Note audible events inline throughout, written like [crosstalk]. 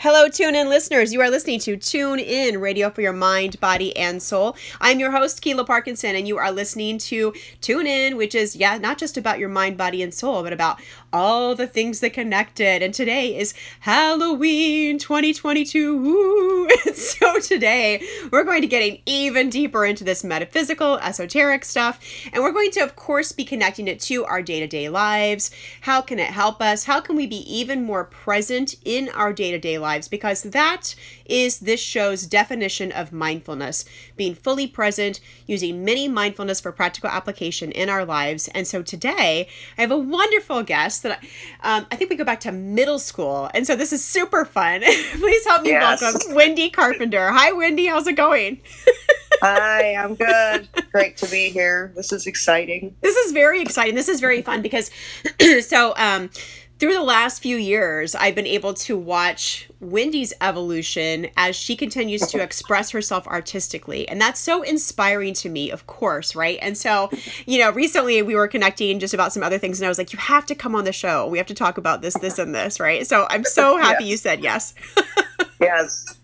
Hello, Tune In listeners. You are listening to Tune In Radio for Your Mind, Body, and Soul. I'm your host, Keela Parkinson, and you are listening to Tune In, which is, yeah, not just about your mind, body, and soul, but about all the things that connected. And today is Halloween 2022. Woo! [laughs] so today we're going to get even deeper into this metaphysical, esoteric stuff, and we're going to, of course, be connecting it to our day to day lives. How can it help us? How can we be even more present in our day to day lives? because that is this show's definition of mindfulness being fully present, using mini mindfulness for practical application in our lives. And so today I have a wonderful guest that I, um, I think we go back to middle school. And so this is super fun. [laughs] Please help me yes. welcome Wendy Carpenter. Hi, Wendy. How's it going? [laughs] Hi, I'm good. Great to be here. This is exciting. This is very exciting. This is very fun because [clears throat] so um through the last few years, I've been able to watch Wendy's evolution as she continues to express herself artistically. And that's so inspiring to me, of course, right? And so, you know, recently we were connecting just about some other things, and I was like, you have to come on the show. We have to talk about this, this, and this, right? So I'm so happy yeah. you said yes. [laughs] yes.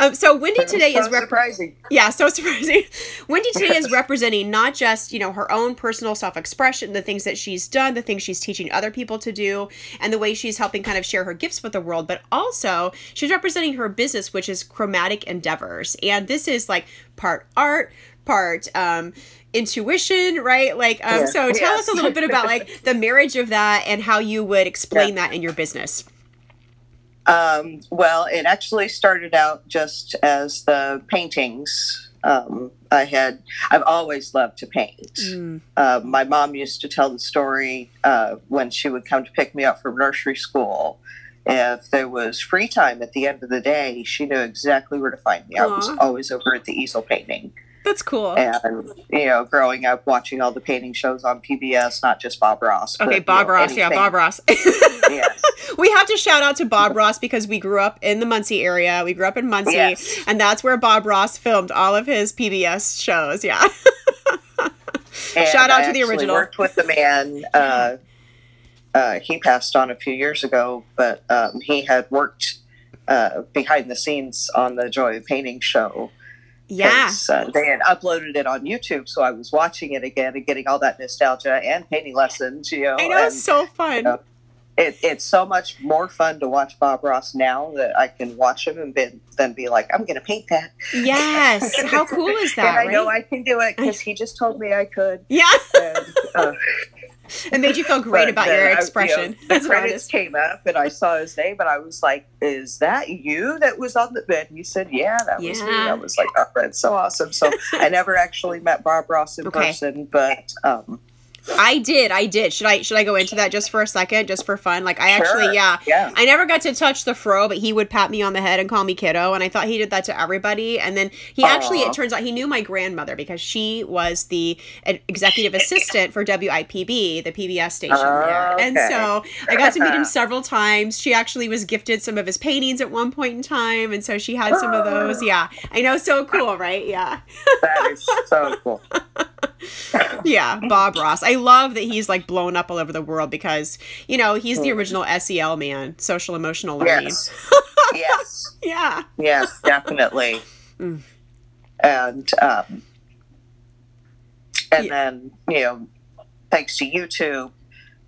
Um, so Wendy today so is rep- surprising. Yeah, so [laughs] surprising. Wendy today is [laughs] representing not just you know her own personal self expression, the things that she's done, the things she's teaching other people to do, and the way she's helping kind of share her gifts with the world, but also she's representing her business, which is Chromatic Endeavors, and this is like part art, part um, intuition, right? Like, um, yeah. so tell yes. us a little bit about like the marriage of that and how you would explain yeah. that in your business. Um, well, it actually started out just as the paintings. Um, I had, I've always loved to paint. Mm. Uh, my mom used to tell the story uh, when she would come to pick me up from nursery school. If there was free time at the end of the day, she knew exactly where to find me. Aww. I was always over at the easel painting. That's cool. And you know, growing up watching all the painting shows on PBS, not just Bob Ross. Okay, but, Bob you know, Ross, anything. yeah, Bob Ross. [laughs] yes. We have to shout out to Bob Ross because we grew up in the Muncie area. We grew up in Muncie, yes. and that's where Bob Ross filmed all of his PBS shows. Yeah. [laughs] shout out I to the original. Worked with the man. Uh, uh, he passed on a few years ago, but um, he had worked uh, behind the scenes on the Joy of Painting show yeah. Uh, they had uploaded it on YouTube, so I was watching it again and getting all that nostalgia and painting lessons. You know, I know and, so fun. You know, it, it's so much more fun to watch Bob Ross now that I can watch him and be, then be like, I'm going to paint that. Yes. How [laughs] cool is that? and I right? know I can do it because he just told me I could. Yeah. And, uh, [laughs] it made you feel [laughs] great about your expression. I, you know, the credits came up and I saw his name and I was like, "Is that you that was on the bed?" And he said, "Yeah, that yeah. was me." I was like, "Oh, that's so awesome!" So I never actually met Bob Ross in okay. person, but um, I did. I did. Should I should I go into that just for a second, just for fun? Like I sure. actually, yeah, yeah. I never got to touch the fro, but he would pat me on the head and call me kiddo, and I thought he did that to everybody. And then he Aww. actually, it turns out, he knew my grandmother because she was the executive assistant for WIPB, the PBS station there. Okay. And so I got to meet him [laughs] several times. She actually was gifted some of his paintings at one point in time, and so she had some of those. Oh. Yeah, I know, so cool, right? Yeah, that is so cool. [laughs] [laughs] yeah, Bob Ross. I love that he's like blown up all over the world because you know he's the original SEL man, social emotional learning. Yes. yes. [laughs] Yeah. Yes, definitely. [laughs] Mm. And um, and yeah. then you know, thanks to YouTube,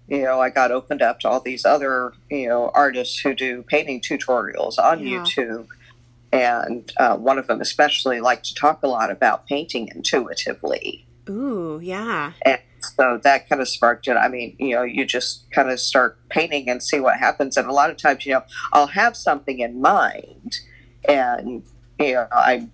you know, I got opened up to all these other you know artists who do painting tutorials on yeah. YouTube. And uh, one of them especially liked to talk a lot about painting intuitively. Ooh, yeah. And so that kind of sparked it. I mean, you know, you just kind of start painting and see what happens. And a lot of times, you know, I'll have something in mind, and you know, I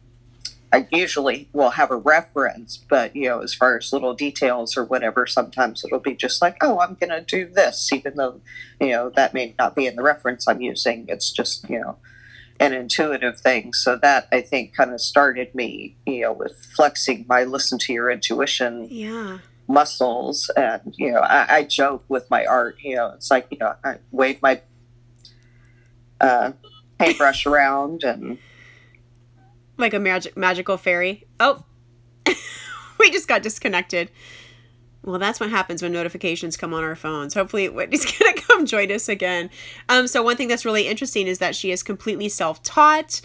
I usually will have a reference, but you know, as far as little details or whatever, sometimes it'll be just like, oh, I'm going to do this, even though you know that may not be in the reference I'm using. It's just you know an intuitive thing. So that I think kind of started me, you know, with flexing my listen to your intuition yeah. muscles. And, you know, I, I joke with my art, you know, it's like, you know, I wave my uh, paintbrush [laughs] around and. Like a magic magical fairy. Oh, [laughs] we just got disconnected. Well, that's what happens when notifications come on our phones. Hopefully, [laughs] Wendy's going to come join us again. Um, so, one thing that's really interesting is that she is completely self taught.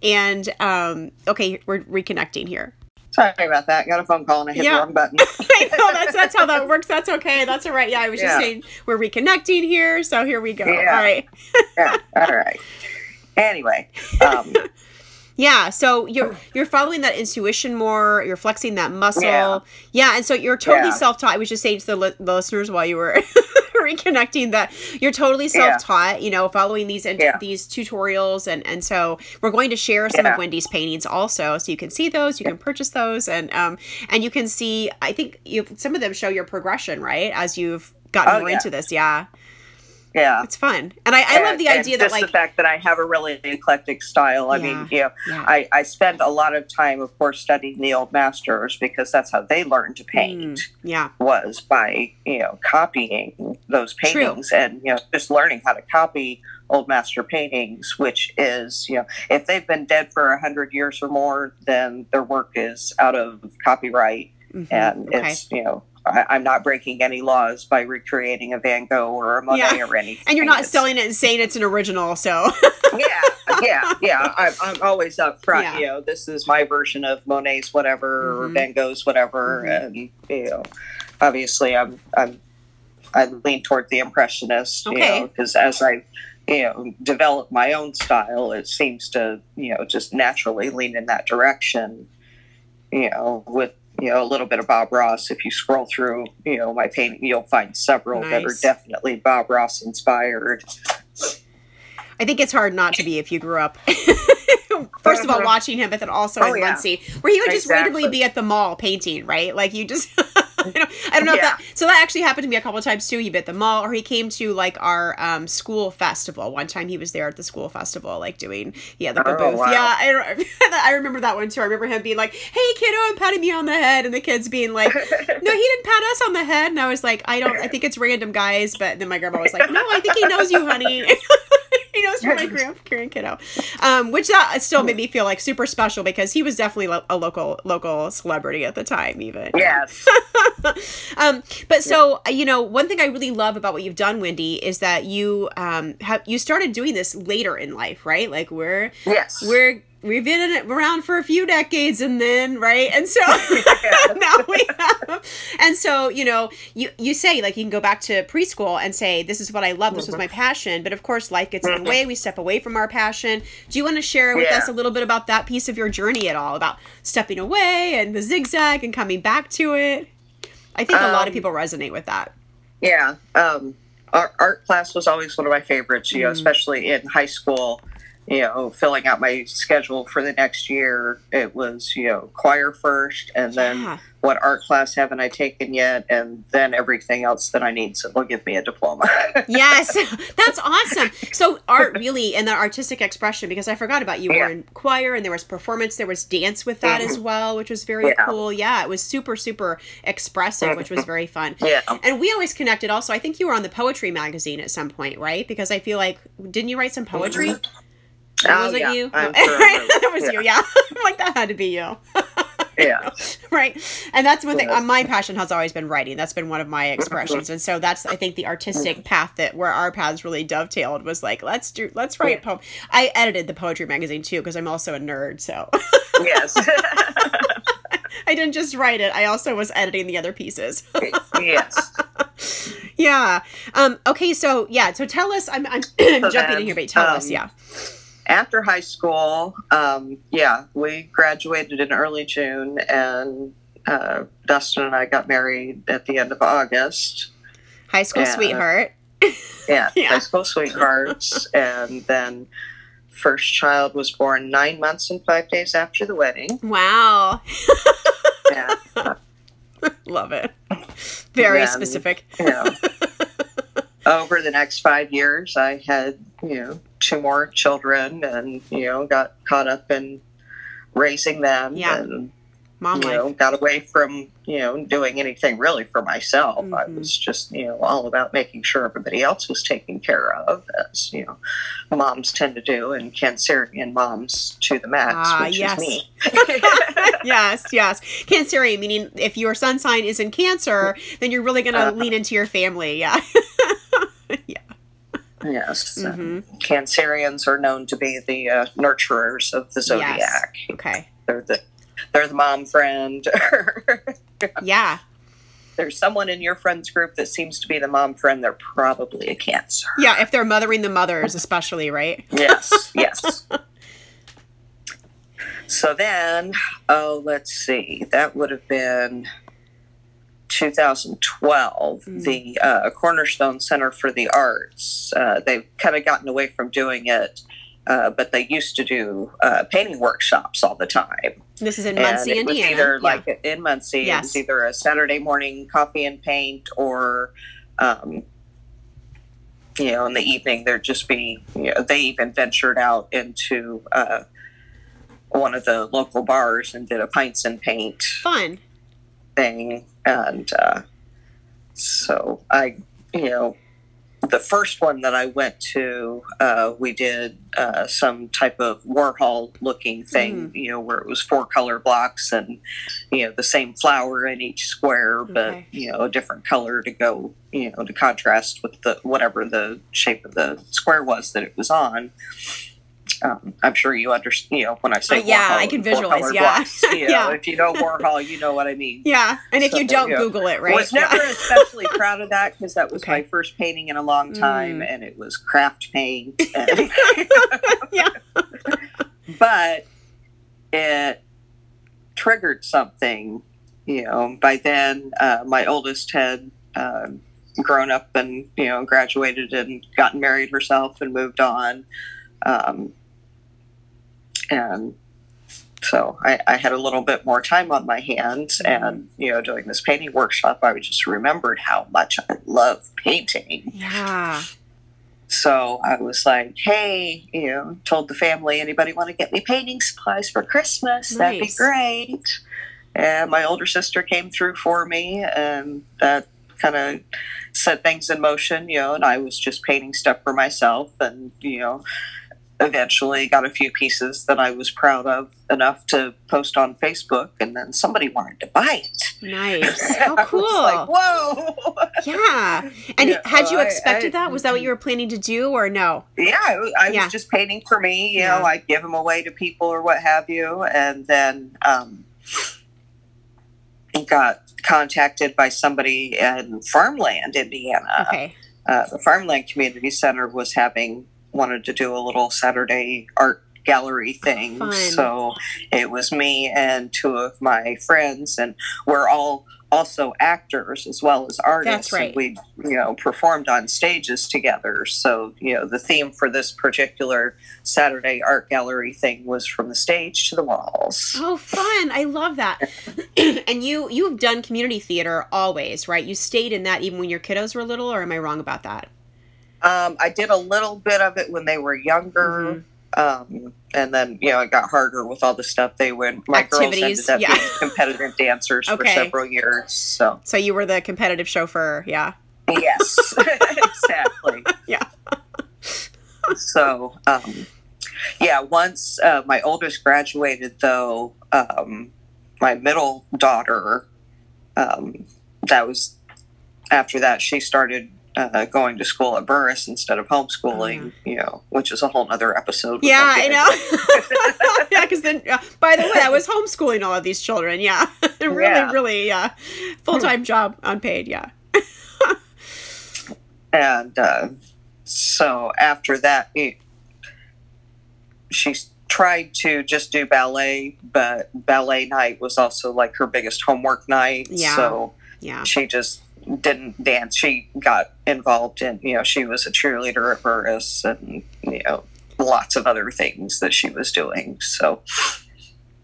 And, um, okay, we're reconnecting here. Sorry about that. Got a phone call and I hit Yeah. the wrong button. [laughs] I know that's that's how that works. That's okay. That's all right. Yeah, I was just saying we're reconnecting here, so here we go. Yeah. All right. yeah, all right. Anyway, [laughs] um, Yeah, so you're you're following that intuition more. You're flexing that muscle. Yeah, Yeah. and so you're totally Yeah. self taught. I was just saying to the, li- the listeners while you were [laughs] reconnecting that you're totally self taught. You know, following these int- Yeah. these tutorials, and and so we're going to share some of Wendy's paintings also, so you can see those. You can purchase those, and um and you can see. I think you some of them show your progression right as you've gotten Oh, more into this. Yeah, yeah. it's fun, and I, I love the idea that like the fact that I have a really eclectic style. I Yeah. mean, you know, yeah. I, I spend a lot of time, of course, studying the old masters because that's how they learned to paint. Mm, yeah. Was by you know copying those True. paintings and you know just learning how to copy old master paintings, which is you know if they've been dead for a hundred years or more, then their work is out of copyright mhm, and okay. it's you know I, I'm not breaking any laws by recreating a Van Gogh or a Monet Yeah. or anything. and you're not It's- selling it and saying it's an original, so yeah, yeah, yeah. [laughs] I'm, I'm always up front. Yeah. You know, this is my version of Monet's whatever or Mhm. Van Gogh's whatever, Mhm. and you know, obviously, I'm I'm I lean toward the impressionist. Okay. You know, because as I you know develop my own style, it seems to you know just naturally lean in that direction. You know, with you know a little bit of Bob Ross. If you scroll through, you know, my painting, you'll find several that are definitely Bob Ross inspired. I think it's hard not to be if you grew up. [laughs] First of all, Mhm. watching him, but then also Oh, in yeah. Muncie, where he would just randomly be at the mall painting, right? Like you just, [laughs] [laughs] I don't, I don't know Yeah. if that. So that actually happened to me a couple of times too. He bit the mall, or he came to like our um, school festival. One time he was there at the school festival, like doing, yeah like a Oh, booth. wow. Yeah, I, [laughs] I remember that one too. I remember him being like, "Hey kiddo," and patting me on the head, and the kids being like, no, he didn't pat us on the head. And I was like, I don't, I think it's random guys. But then my grandma was like, no, I think he knows you, honey. [laughs] he knows you're my grand, grand kiddo. Um, which that still made me feel like super special because he was definitely lo- a local, local celebrity at the time, even. yes. [laughs] Um, but so, uh, you know, one thing I really love about what you've done, Wendy, is that you, um, have, you started doing this later in life, right? Like we're, Yes. we're we've been in it around for a few decades and then right and so [laughs] [laughs] now we have and so you know you you say like you can go back to preschool and say this is what i love this was my passion but of course life gets in the way we step away from our passion do you want to share with Yeah. us a little bit about that piece of your journey at all about stepping away and the zigzag and coming back to it i think a lot of Um, people resonate with that Yeah. Um, art, art class was always one of my favorites, you know, Mm. especially in high school. You know, filling out my schedule for the next year, it was, you know, choir first, and then Yeah. what art class haven't I taken yet, and then everything else that I need, so they'll give me a diploma. [laughs] yes. [laughs] That's awesome. So art really and the artistic expression because i forgot about you were in choir and there was performance there was dance with that as well which was very Yeah. cool. Yeah it was super super expressive which was mm-hmm. very fun. Yeah. and we always connected also i think you were on the poetry magazine at some point right? Because i feel like didn't you write some poetry? Or Oh, was it you. I'm [laughs] sure that was yeah. you. Yeah. [laughs] I'm like that had to be you. [laughs] Yeah. right? And that's one thing Yeah. uh, my passion has always been writing. That's been one of my expressions. And so that's i think the artistic path that where our paths really dovetailed was like let's do let's write poem i edited the poetry magazine too because i'm also a nerd so. Yes. i didn't just write it. I also was editing the other pieces. Yes. yeah. Um okay so yeah so tell us i'm, I'm [clears throat] jumping then, in here but tell us um, yeah after high school, um, yeah, we graduated in early June, and uh, Dustin and I got married at the end of August. high school [laughs] yeah. sweetheart [laughs] Yeah, Yeah. high school sweethearts, and then first child was born nine months and five days after the wedding. wow [laughs] Yeah, love it very Then- specific you know, over the next five years, I had you know two more children, and you know got caught up in raising them. Yeah. and Mom you life. know, got away from you know doing anything really for myself. I Mhm. was just you know all about making sure everybody else was taken care of, as you know moms tend to do, and Cancerian moms to the max, Ah, which yes. is me. [laughs] yes, yes. Cancerian, meaning if your sun sign is in Cancer, then you're really going to Uh-huh. lean into your family. Yeah. [laughs] yeah. Yes, hmm Cancerians are known to be the uh, nurturers of the zodiac. Okay. They're the they're the mom friend. [laughs] Yeah. There's someone in your friends group that seems to be the mom friend. They're probably a Cancer. Yeah. If they're mothering the mothers, especially, right? Yes, [laughs] yes. So then, oh, let's see, that would have been 2012. Mm. The uh, Cornerstone Center for the Arts. Uh, they've kind of gotten away from doing it, uh, but they used to do uh, painting workshops all the time. This is in and Muncie, Indiana. either Yeah. like in Muncie, it Yes. was either a Saturday morning coffee and paint or. Um, you know, in the evening there'd just be. You know, they even ventured out into uh, one of the local bars and did a pints and paint Fun. thing, and uh, so I, you know, the first one that I went to, uh, we did uh, some type of Warhol looking thing, you know, where it was four color blocks and you know the same flower in each square, but Okay. you know a different color to go, you know, to contrast with the whatever the shape of the square was that it was on. Um, I'm sure you understand. You know, when I say Uh, yeah, Warhol I can visualize, yeah. blocks, [laughs] you know, Yeah. if you know Warhol, you know what I mean. [laughs] Yeah. And if you don't yeah. Google it, right? Was Yeah. never especially [laughs] proud of that because that was Okay. my first painting in a long time, Mm. and it was craft paint. and- Yeah. but it triggered something. You know, by then uh, my oldest had uh, grown up and you know graduated and gotten married herself and moved on, um, and so I, I had a little bit more time on my hands. Mm-hmm. And you know, doing this painting workshop, I just remembered how much I love painting. Yeah. So I was like, hey, you know, told the family, anybody want to get me painting supplies for Christmas? That'd be great. And my older sister came through for me, and that kind of set things in motion, you know, and I was just painting stuff for myself and, you know, eventually got a few pieces that I was proud of enough to post on Facebook, and then somebody wanted to buy it. Nice. [laughs] How I cool. like, whoa. [laughs] yeah. And Yeah, had you expected I- that? Was that what you were planning to do or no? Yeah, I was- I was just painting for me. You Yeah. know, I'd give them away to people or what have you, and then um, got contacted by somebody in Farmland, Indiana. Okay. Uh, the Farmland Community Center was having wanted to do a little Saturday art gallery thing, Fun. so it was me and two of my friends, and we're all also actors as well as artists. That's right. We, you know, performed on stages together. So, you know, the theme for this particular Saturday art gallery thing was from the stage to the walls. Oh, fun! I love that. [laughs] [clears throat] and you you've done community theater always, right? You stayed in that even when your kiddos were little, or am I wrong about that? Um, I did a little bit of it when they were younger. Mm-hmm. Um, and then, you know, it got harder with all the stuff they would. My Activities, girls ended up yeah. being competitive dancers for several years. So, So you were the competitive chauffeur, yeah. yes, [laughs] exactly. [laughs] Yeah. so, um, yeah, once uh, my oldest graduated, though, um, my middle daughter, um, that was after that, she started uh, going to school at Burris instead of homeschooling, you know, which is a whole other episode. Yeah, I know. [laughs] yeah, because then, uh, by the way, I was homeschooling all of these children. Yeah, [laughs] really, Yeah. really, yeah, full time job, unpaid. Yeah. and uh, so after that it, she tried to just do ballet but ballet night was also like her biggest homework night Yeah. so Yeah. she just didn't dance she got involved in you know she was a cheerleader at Burris and you know lots of other things that she was doing so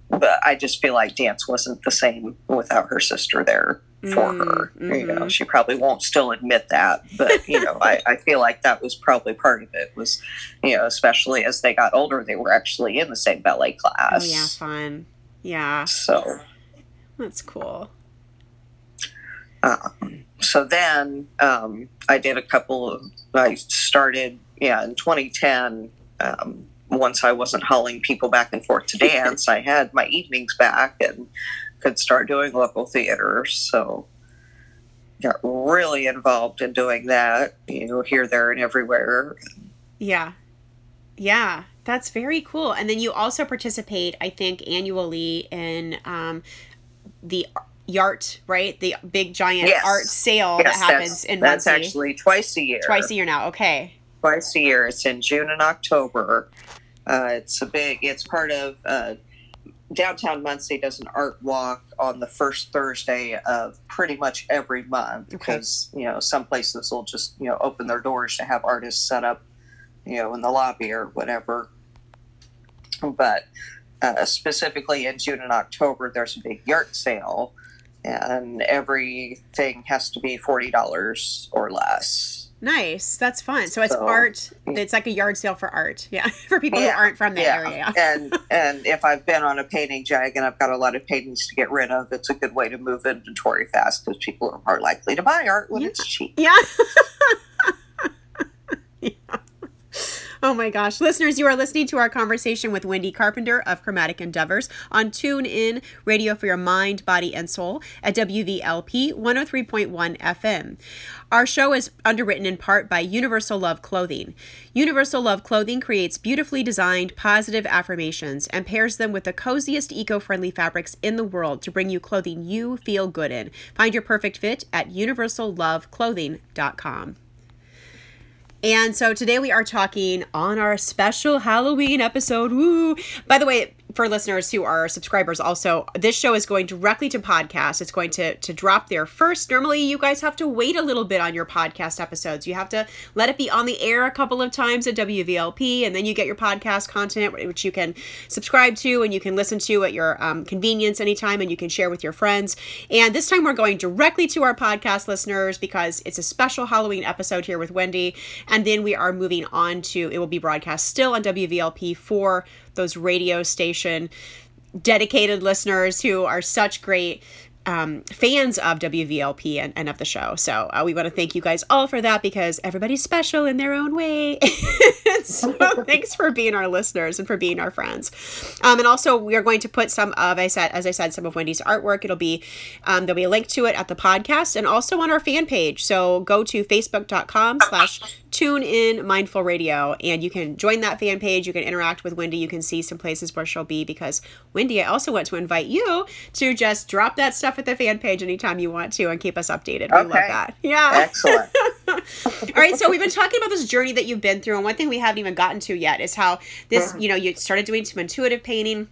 but i just feel like dance wasn't the same without her sister there for her. Mm, You know, mhm. she probably won't still admit that, but you know, I, I feel like that was probably part of it. Was you know, especially as they got older, they were actually in the same ballet Oh class. yeah, fun. Yeah. So That's cool. Um, so then um, I did a couple of, I started, yeah, in 2010. Um, once I wasn't hauling people back and forth to [laughs] dance, I had my evenings back and could start doing local theater. So got really involved in doing that, you know, here, there, and everywhere. Yeah. Yeah. That's very cool. And then you also participate, I think, annually in um, the Yart, right? The big giant Yes. art sale Yes, that happens that's, in that's Muncie. actually twice a year. Twice a year now. Okay. twice a year. It's in June and October. Uh, it's a big. It's part of uh, downtown Muncie does an art walk on the first Thursday of pretty much every month Okay. because you know some places will just you know open their doors to have artists set up you know in the lobby or whatever. But uh, specifically in June and October, there's a big yard sale, and everything has to be forty dollars or less. Nice. That's fun. So it's So- art. Mm. It's like a yard sale for art. Yeah. [laughs] For people who Yeah. aren't from that yeah. area. [laughs] and and if I've been on a painting jag and I've got a lot of paintings to get rid of, it's a good way to move inventory fast because people are more likely to buy art when Yeah. it's cheap. Yeah. [laughs] Yeah. Oh my gosh. Listeners, you are listening to our conversation with Wendy Carpenter of Chromatic Endeavors on Tune In Radio for Your Mind, Body, and Soul at WVLP 103.1 FM. Our show is underwritten in part by Universal Love Clothing. Universal Love Clothing creates beautifully designed positive affirmations and pairs them with the coziest eco friendly fabrics in the world to bring you clothing you feel good in. Find your perfect fit at universalloveclothing.com. And so today we are talking on our special Halloween episode. Woo! By the way, for listeners who are subscribers, also this show is going directly to podcast. It's going to to drop there first. Normally, you guys have to wait a little bit on your podcast episodes. You have to let it be on the air a couple of times at WVLP, and then you get your podcast content, which you can subscribe to and you can listen to at your um, convenience anytime, and you can share with your friends. And this time, we're going directly to our podcast listeners because it's a special Halloween episode here with Wendy, and then we are moving on to it will be broadcast still on WVLP for those radio station dedicated listeners who are such great um, fans of WVLP and, and of the show. So uh, we want to thank you guys all for that because everybody's special in their own way. [laughs] so [laughs] thanks for being our listeners and for being our friends. Um, and also we are going to put some of I said as I said some of Wendy's artwork. It'll be um, there'll be a link to it at the podcast and also on our fan page. So go to facebook.com slash tune in mindful radio and you can join that fan page. You can interact with wendy. You can see some places where she'll be because wendy i also want to invite you to just drop that stuff at the fan page anytime you want to and keep us updated. We love that. Yeah. Excellent. [laughs] all right so we've been talking about this journey that you've been through and one thing we haven't even gotten to yet is how this mm-hmm. you know you started doing some intuitive painting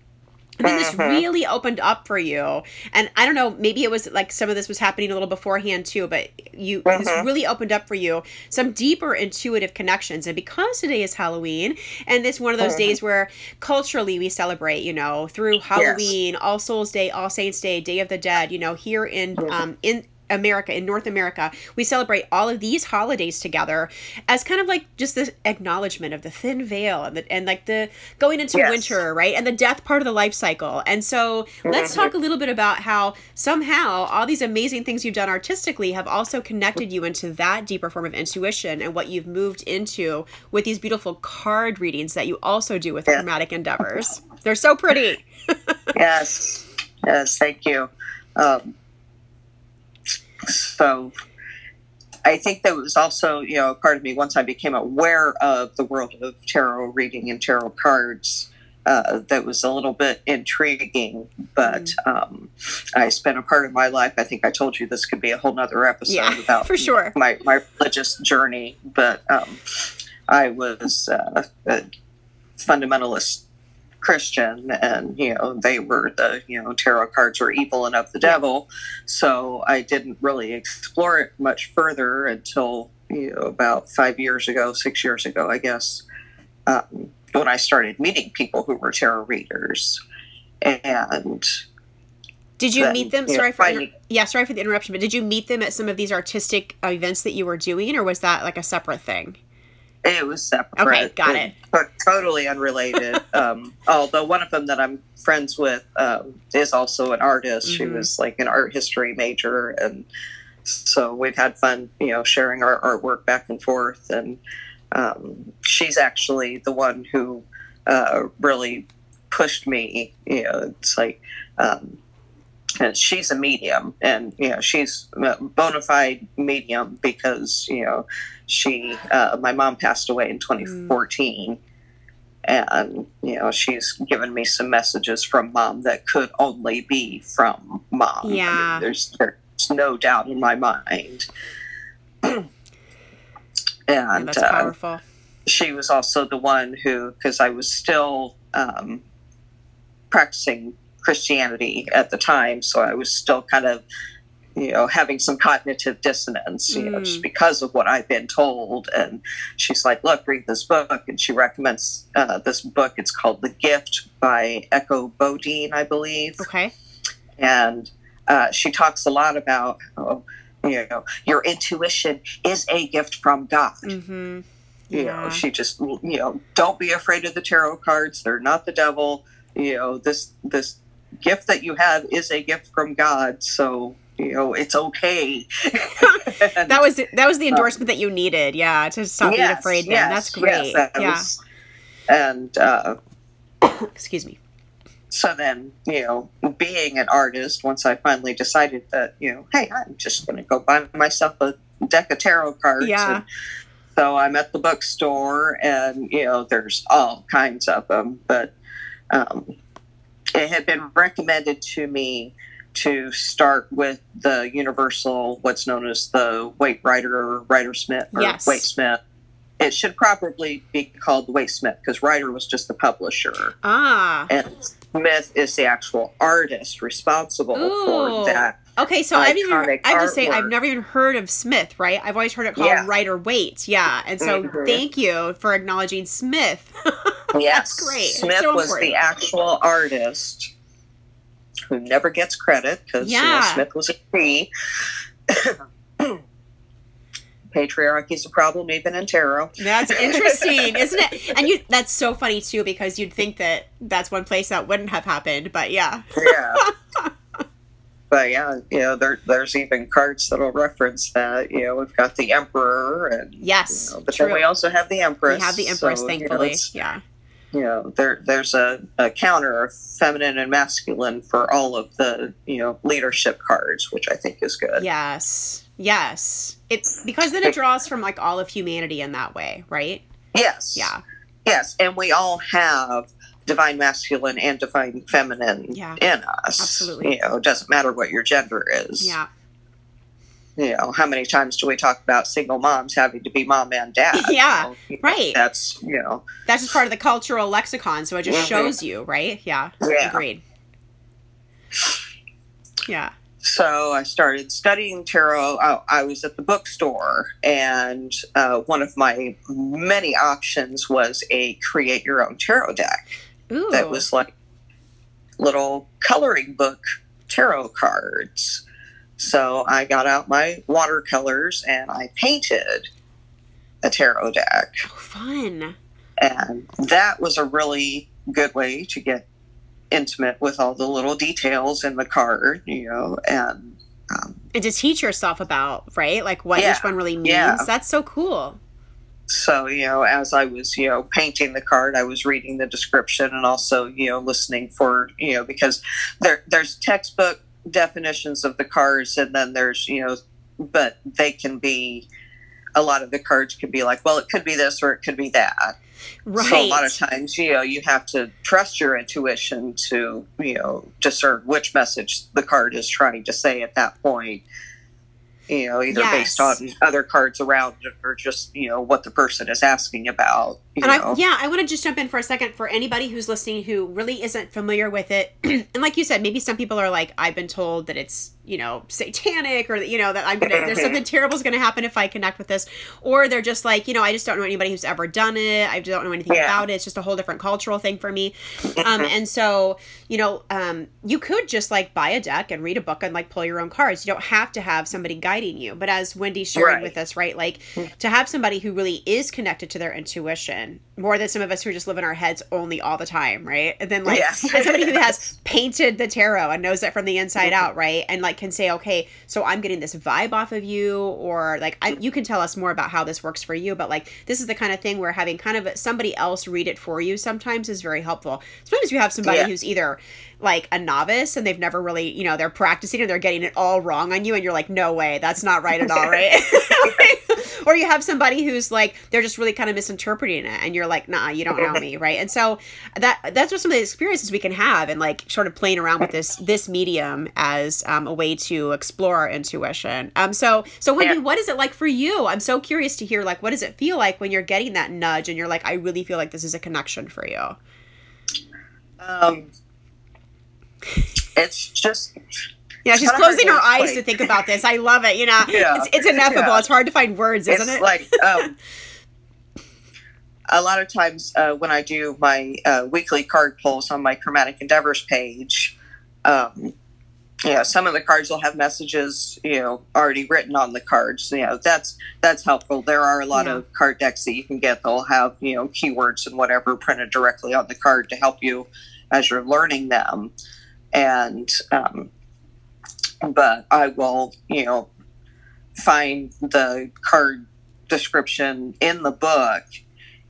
then this Mhm. really opened up for you and i don't know maybe it was like some of this was happening a little beforehand too but you this Mhm. really opened up for you some deeper intuitive connections and because today is halloween and it's one of those Mhm. days where culturally we celebrate you know through halloween all souls day all saints day day of the dead you know here in Mhm. um in America, in North America, we celebrate all of these holidays together as kind of like just this acknowledgement of the thin veil and, the, and like the going into Yes. winter, right? And the death part of the life cycle. And so let's Mhm. talk a little bit about how somehow all these amazing things you've done artistically have also connected you into that deeper form of intuition and what you've moved into with these beautiful card readings that you also do with Yeah. chromatic endeavors. They're so pretty. [laughs] yes. Yes. Thank you. Um, so I think that was also, you know, part of me once I became aware of the world of tarot reading and tarot cards. Uh, that was a little bit intriguing, but um, I spent a part of my life. I think I told you this could be a whole nother episode Yeah, [laughs] about for sure. my, my religious journey. But um, I was uh, a fundamentalist Christian, and you know they were the you know tarot cards were evil and of the devil. So I didn't really explore it much further until you know about five years ago, six years ago, I guess, um, when I started meeting people who were tarot readers, and Did you then, meet them? you know, Sorry for finding- yeah, sorry for the interruption, but did you meet them at some of these artistic events that you were doing, or was that like a separate thing? It was separate. Okay, got and Totally unrelated. [laughs] um, although one of them that I'm friends with um, is also an artist. She Mhm. was like an art history major, and so we've had fun, you know, sharing our artwork back and forth. And um, she's actually the one who uh, really pushed me. You know, it's like. Um, and she's a medium, and you know she's a bona fide medium because you know she uh, my mom passed away in 2014 and you know she's given me some messages from mom that could only be from mom I mean, Yeah. there's there's no doubt in my mind [clears throat] Yeah, and that's uh, powerful. she was also the one who because i was still um, practicing christianity at the time so i was still kind of you know having some cognitive dissonance you know Mm. just because of what i've been told. And she's like look read this book. And she recommends uh, this book. It's called the gift by echo bodine i believe. Okay. and uh, she talks a lot about oh, you know your intuition is a gift from god. Mm-hmm. you know she just you know don't be afraid of the tarot cards. They're not the devil. You know this this gift that you have is a gift from god so you know it's okay And- [laughs] that was that was the endorsement that you needed. Yeah, to stop being afraid. Yes, that's great. yes, that yeah. was- and uh, Excuse me. so then you know being an artist once i finally decided that you know hey i'm just going to go buy myself a deck of tarot cards Yeah. and so i'm at the bookstore and you know there's all kinds of them but um, it had been recommended to me to start with the universal what's known as the Waite rider or rider smith or Yes. Waite smith it should probably be called the Waite smith because rider was just the publisher Ah. and Smith is the actual artist responsible Ooh. for that. Okay, so I've even I have to say I've never even heard of Smith, right? I've always heard it called Yeah. Rider Waite. Yeah. And so Mhm. thank you for acknowledging Smith. [laughs] Yes, great. Smith so was important. the actual artist who never gets credit because you know, Smith was a she. [coughs] Patriarchy is a problem even in tarot. That's interesting, [laughs] isn't it? And you that's so funny too because you'd think that that's one place that wouldn't have happened, but yeah. Yeah. [laughs] But yeah, you know, there, there's even cards that'll reference that. You know, we've got the Emperor, and Yes. you know, but true. then we also have the Empress. we have the Empress, so, you know, thankfully. yeah. You know there there's a, a counter of feminine and masculine for all of the you know leadership cards which i think is good Yes. Yes. It's because then it draws from like all of humanity in that way, right? yes Yeah. yes and we all have divine masculine and divine feminine Yeah. in us Absolutely. you know it doesn't matter what your gender is Yeah. You know how many times do we talk about single moms having to be mom and dad [laughs] Yeah, You know, right. that's you know That's just part of the cultural lexicon, so it just Mhm. shows you, right? Yeah. Yeah. Agreed. Yeah. So I started studying tarot. I, I was at the bookstore, and uh, one of my many options was a create your own tarot deck Ooh. that was like little coloring book tarot cards. So I got out my watercolors and I painted a tarot deck. Oh, fun. And that was a really good way to get intimate with all the little details in the card, you know, and um, And to teach yourself about, right? Like what Yeah. each one really means. Yeah. That's so cool. so you know as i was you know painting the card i was reading the description and also you know listening for you know because there there's textbook definitions of the cards and then there's you know but they can be a lot of the cards could be like well it could be this or it could be that Right. so a lot of times you know you have to trust your intuition to you know discern which message the card is trying to say at that point you know either based on other cards around or just you know what the person is asking about you and I, yeah, I want to just jump in for a second for anybody who's listening who really isn't familiar with it. [clears throat] and like you said, maybe some people are like, I've been told that it's you know, satanic or you know that I'm gonna there's something [laughs] terrible is gonna happen if I connect with this, or they're just like, you know, I just don't know anybody who's ever done it. I don't know anything Yeah. about it. It's just a whole different cultural thing for me. Um, and so you know, um, you could just like buy a deck and read a book and like pull your own cards. You don't have to have somebody guiding you. But as Wendy's sharing Right. with us, right, like to have somebody who really is connected to their intuition more than some of us who just live in our heads only all the time, right? And then like Yes. and somebody who has [laughs] painted the tarot and knows it from the inside mm-hmm. out, right? And like can say, okay, so I'm getting this vibe off of you, or like I, you can tell us more about how this works for you. But like this is the kind of thing where having kind of somebody else read it for you sometimes is very helpful. Sometimes you have somebody Yeah. who's either like a novice and they've never really, you know, they're practicing and they're getting it all wrong on you, and you're like, no way, that's not right at all, [laughs] right? [laughs] or you have somebody who's like they're just really kind of misinterpreting it and you're like nah you don't know me [laughs] right? And so that that's what some of the experiences we can have and like sort of playing around with this this medium as um, a way to explore our intuition. Um so so wendy Yeah. what is it like for you? I'm so curious to hear like what does it feel like when you're getting that nudge and you're like i really feel like this is a connection for you Um, it's just yeah she's closing her eyes to think about this i love it you know [laughs] Yeah. it's, it's ineffable Yeah. it's hard to find words isn't it's it like [laughs] um, a lot of times uh, when I do my uh, weekly card pulls on my Chromatic Endeavors page, um, know, some of the cards will have messages, you know, already written on the cards. You know, that's that's helpful. There are a lot Yeah. of card decks that you can get that'll have you know keywords and whatever printed directly on the card to help you as you're learning them. And um, but I will, you know, find the card description in the book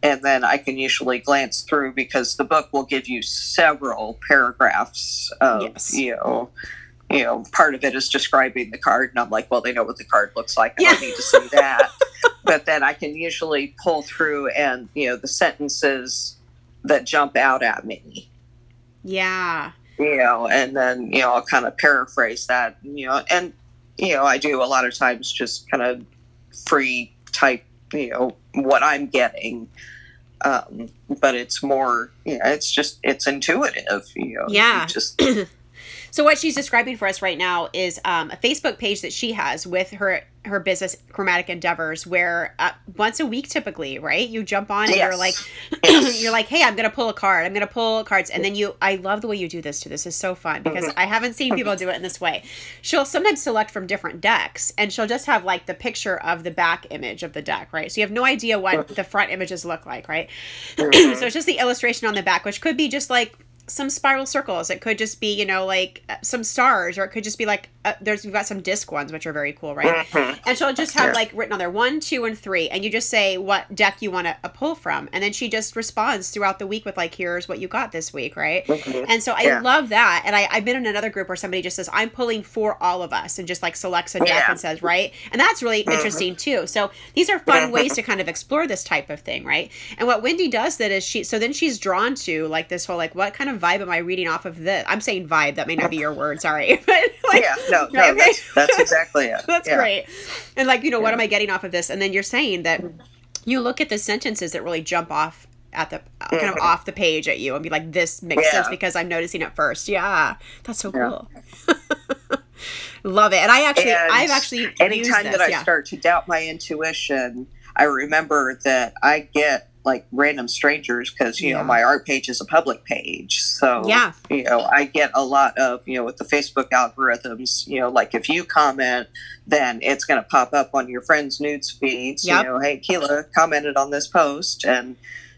and then I can usually glance through because the book will give you several paragraphs of Yes. you know you know part of it is describing the card and I'm like well they know what the card looks like I don't need to see that. [laughs] But then I can usually pull through and you know the sentences that jump out at me. Yeah you know, and then you know I'll kind of paraphrase that, you know, and you know I do a lot of times just kind of free type, you know, what I'm getting, um, but it's more, you know, it's just it's intuitive, you know, Yeah. you just [clears throat] So what she's describing for us right now is um, a Facebook page that she has with her her business Chromatic Endeavors, where uh, once a week, typically, right? You jump on and you're like, [clears throat] you're like, hey, I'm gonna pull a card. I'm gonna pull cards, and then you. I love the way you do this too. This is so fun because Mm-hmm. I haven't seen people do it in this way. She'll sometimes select from different decks, and she'll just have like the picture of the back image of the deck, right? So you have no idea what the front images look like, right? [clears throat] so it's just the illustration on the back, which could be just like some spiral circles. It could just be, you know, like uh, some stars, or it could just be like uh, there's we've got some disc ones, which are very cool, right? Mhm. And she'll just have Yeah. like written on there one, two, and three, and you just say what deck you want to uh, pull from, and then she just responds throughout the week with like, here's what you got this week, right? Mhm. And so I Yeah. love that. And I, I've been in another group where somebody just says, I'm pulling for all of us and just like selects a deck Yeah. and says, right? And that's really Mhm. interesting too. So these are fun ways to kind of explore this type of thing, right? And what Wendy does that is she, so then she's drawn to like this whole, like, what kind of vibe am I reading off of this? I'm saying vibe, that may not be your [laughs] word, sorry. [laughs] But like, yeah, no, no, [laughs] okay. that's, that's exactly it. that's Yeah. great. And like, you know, what am I getting off of this? And then you're saying that you look at the sentences that really jump off at the kind of Mhm. off the page at you and be like, this makes Yeah. sense because I'm noticing it first. Yeah, that's so Yeah. cool. Love it. And I actually, And I've actually anytime that I yeah. start to doubt my intuition, I remember that I get like random strangers because you Yeah. know my art page is a public page, so Yeah. you know I get a lot of you know with the Facebook algorithms, you know like if you comment, then it's going to pop up on your friends' news feeds. Yep. You know, hey, Keela commented on this post, and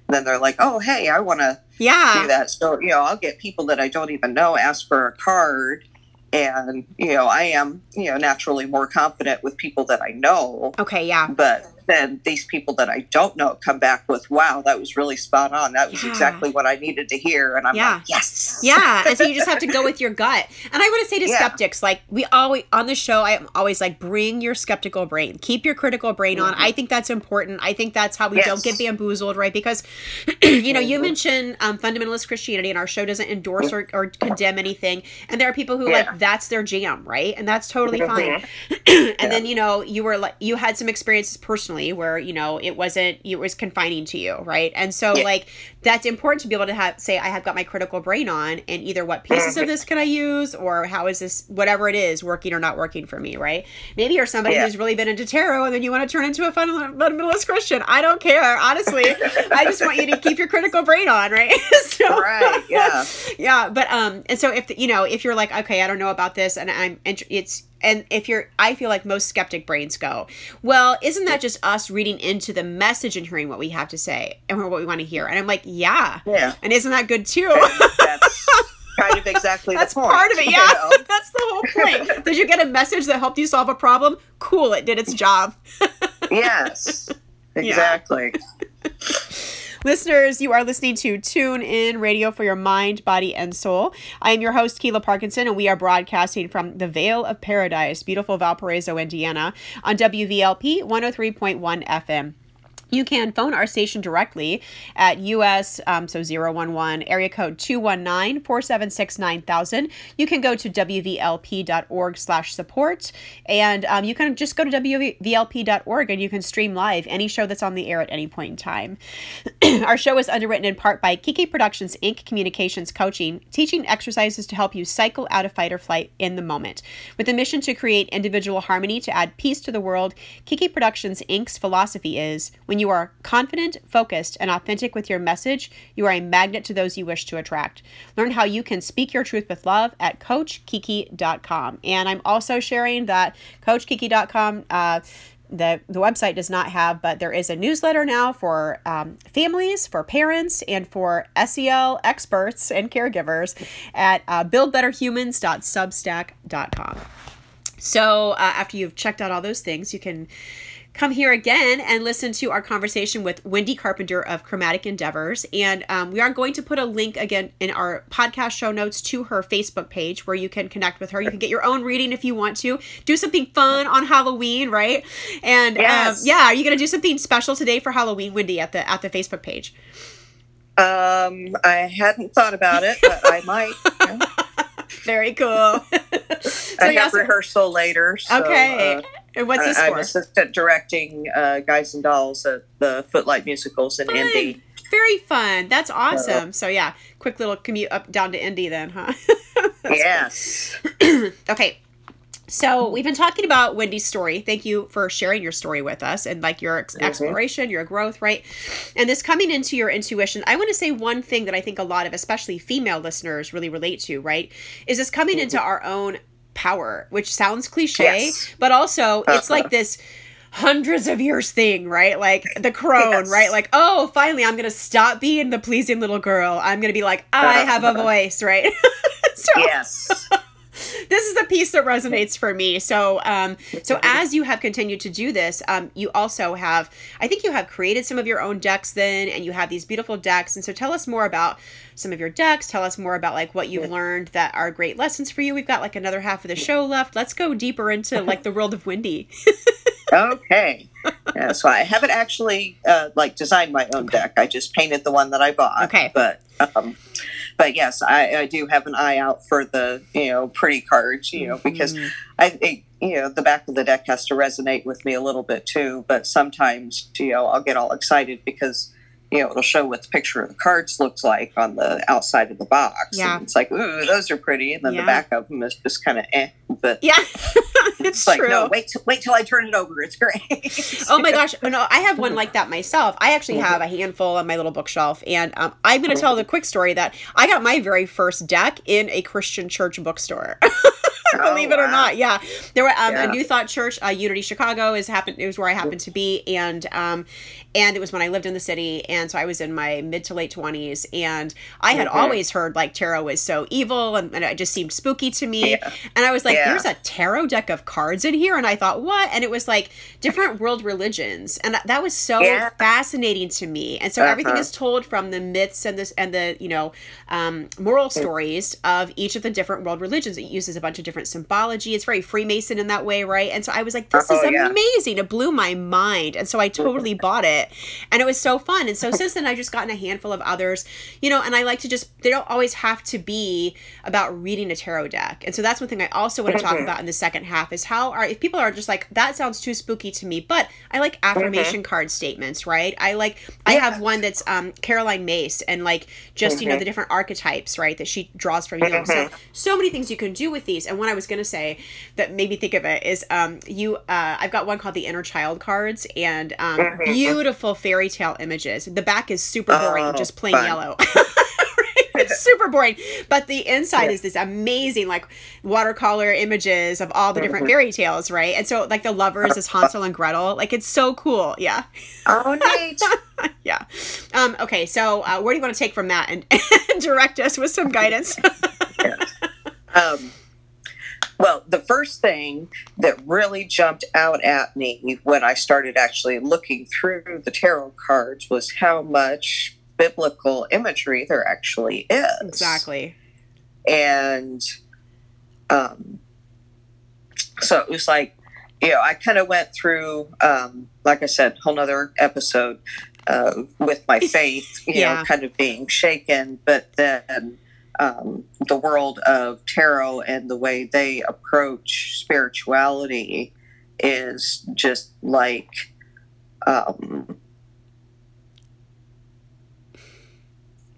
then they're like, oh, hey, I want to yeah. do that. So, you know, I'll get people that I don't even know ask for a card. And, you know, I am, you know, naturally more confident with people that I know. Okay, yeah. But then these people that I don't know come back with, wow, that was really spot on. That was Yeah. exactly what I needed to hear. And I'm Yeah. like, yes. Yeah, and so you just have to go [laughs] with your gut. And I want to say to Yeah. skeptics, like we always on the show, I am always like, bring your skeptical brain, keep your critical brain on. Mhm. I think that's important. I think that's how we Yes. don't get bamboozled, right? Because [clears throat] you know, you Mhm. mentioned um, fundamentalist Christianity, and our show doesn't endorse or, or condemn anything. And there are people who like that's their jam, right? And that's totally fine. Mhm. [clears throat] and then you know, you were like, you had some experiences personally where you know it wasn't, it was confining to you, right? And so Yeah. like that's important to be able to have say I have got my critical brain on and either what pieces of this can I use or how is this whatever it is working or not working for me, right? Maybe you're somebody Yeah. who's really been into tarot and then you want to turn into a fundamentalist Christian. I don't care, honestly. I just want you to keep your critical brain on, right? [laughs] so, Right, yeah. [laughs] yeah, but um, and so if the, you know if you're like, okay, I don't know about this, and I'm it's and if you're, I feel like most skeptic brains go, well, isn't that just us reading into the message and hearing what we have to say and what we want to hear? And I'm like, yeah, Yeah. and isn't that good too? That's [laughs] kind of exactly That's the point. part of it, you yeah. know? [laughs] That's the whole point. Did you get a message that helped you solve a problem? Cool, it did its job. [laughs] Yes. Exactly. Listeners, you are listening to Tune In Radio for your mind, body, and soul. I am your host, Keela Parkinson, and we are broadcasting from the Vale of Paradise, beautiful Valparaiso, Indiana, on WVLP 103.1 FM. You can phone our station directly at US, um, so 011, area code 219 476 9000. You can go to WVLP.org slash support, and um, you can just go to WVLP.org and you can stream live any show that's on the air at any point in time. [clears throat] our show is underwritten in part by Kiki Productions Inc. Communications Coaching, teaching exercises to help you cycle out of fight or flight in the moment. With a mission to create individual harmony to add peace to the world, Kiki Productions Inc.'s philosophy is when you are confident, focused, and authentic with your message, you are a magnet to those you wish to attract. Learn how you can speak your truth with love at CoachKiki.com. And I'm also sharing that CoachKiki.com. Uh, the, the website does not have, but there is a newsletter now for um, families, for parents, and for SEL experts and caregivers at uh, buildbetterhumans.substack.com. So uh, after you've checked out all those things, you can come here again and listen to our conversation with Wendy Carpenter of Chromatic Endeavors. And um, we are going to put a link again in our podcast show notes to her Facebook page where you can connect with her. You can get your own reading if you want to. Do something fun on Halloween, right? And Yes. um, yeah, are you going to do something special today for Halloween, Wendy, at the at the Facebook page? Um, I hadn't thought about it, but I might. [laughs] Very cool. so, I have so- rehearsal later. So, okay. uh, and what's this I, I'm assistant directing uh, Guys and Dolls at the Footlite Musicals in Fun. Indy. Very fun. That's uh, awesome. So yeah, quick little commute up down to Indy then, huh? [laughs] Yes. [clears throat] Okay. So we've been talking about Wendy's story. Thank you for sharing your story with us and like your ex- mm-hmm. exploration, your growth, right? And this coming into your intuition. I want to say one thing that I think a lot of, especially female listeners, really relate to, right? Is this coming mm-hmm. into our own power, which sounds cliche, Yes. but also [laughs] it's Uh-huh. like this hundreds of years thing, right? Like the [laughs] crone, Yes. right? Like, oh, finally, I'm gonna stop being the pleasing little girl. I'm gonna be like, I [laughs] have a voice, right? so Yes. This is a piece that resonates for me. So, um, so as you have continued to do this, um, you also have, I think you have created some of your own decks then, and you have these beautiful decks. And so, tell us more about some of your decks. Tell us more about like what you've learned that are great lessons for you. We've got like another half of the show left. Let's go deeper into like the world of Wendy. [laughs] okay. Yeah, so I haven't actually uh, like designed my own deck. I just painted the one that I bought. Okay. But um, but yes, I, I do have an eye out for the you know pretty cards. You know because Mhm. I think you know the back of the deck has to resonate with me a little bit too. But sometimes you know I'll get all excited because you know it'll show what the picture of the cards looks like on the outside of the box. Yeah. And it's like ooh those are pretty, and then Yeah. the back of them is just kind of eh. But yeah, [laughs] it's like true. no wait t- wait till I turn it over. It's great. Oh my [laughs] gosh! No, I have one like that myself. I actually Mm-hmm. have a handful on my little bookshelf, and um, I'm going to tell the quick story that I got my very first deck in a Christian church bookstore. [laughs] Believe Oh, it or not, yeah, there were um, Yeah. a New Thought Church, uh, Unity Chicago is happened. It was where I happened to be, and um, and it was when I lived in the city, and so I was in my mid to late twenties, and I had Mhm. always heard like tarot was so evil, and, and it just seemed spooky to me, Yeah. and I was like, Yeah. "There's a tarot deck of cards in here," and I thought, "What?" And it was like different [laughs] world religions, and that, was so Yeah. fascinating to me. And so everything Uh-huh. is told from the myths and this and the you know um, moral stories of each of the different world religions. It uses a bunch of different different symbology. It's very Freemason in that way, right? And so I was like, this Oh, is yeah. amazing. It blew my mind. And so I totally bought it. And it was so fun. And so since then, I've just gotten a handful of others, you know, and I like to just, they don't always have to be about reading a tarot deck. And so that's one thing I also want to talk Mhm. about in the second half is how are, if people are just like, that sounds too spooky to me, but I like affirmation card statements, right? I like, I have one that's um, Caroline Myss and like just, you know, the different archetypes, right, that she draws from you. So, Mhm. so many things you can do with these. And what I was to say that made me think of it is um, you, uh, I've got one called the Inner Child cards and um, Mhm. beautiful fairy tale images. The back is super boring, Oh, just plain fun. yellow. [laughs] It's [laughs] super boring, but the inside Yeah. is this amazing, like watercolor images of all the different Mhm. fairy tales, right? And so, like the lovers is Hansel and Gretel, like it's so cool, yeah, Oh, neat. [laughs] yeah. Um, okay, so uh, where do you want to take from that and, [laughs] and direct us with some guidance? Um, well, the first thing that really jumped out at me when I started actually looking through the tarot cards was how much biblical imagery there actually is. exactly. And um, so it was like, you know, I kind of went through, um, like I said, whole nother episode uh, with my [laughs] faith, you Yeah. know, kind of being shaken, but then um, the world of tarot and the way they approach spirituality is just like um,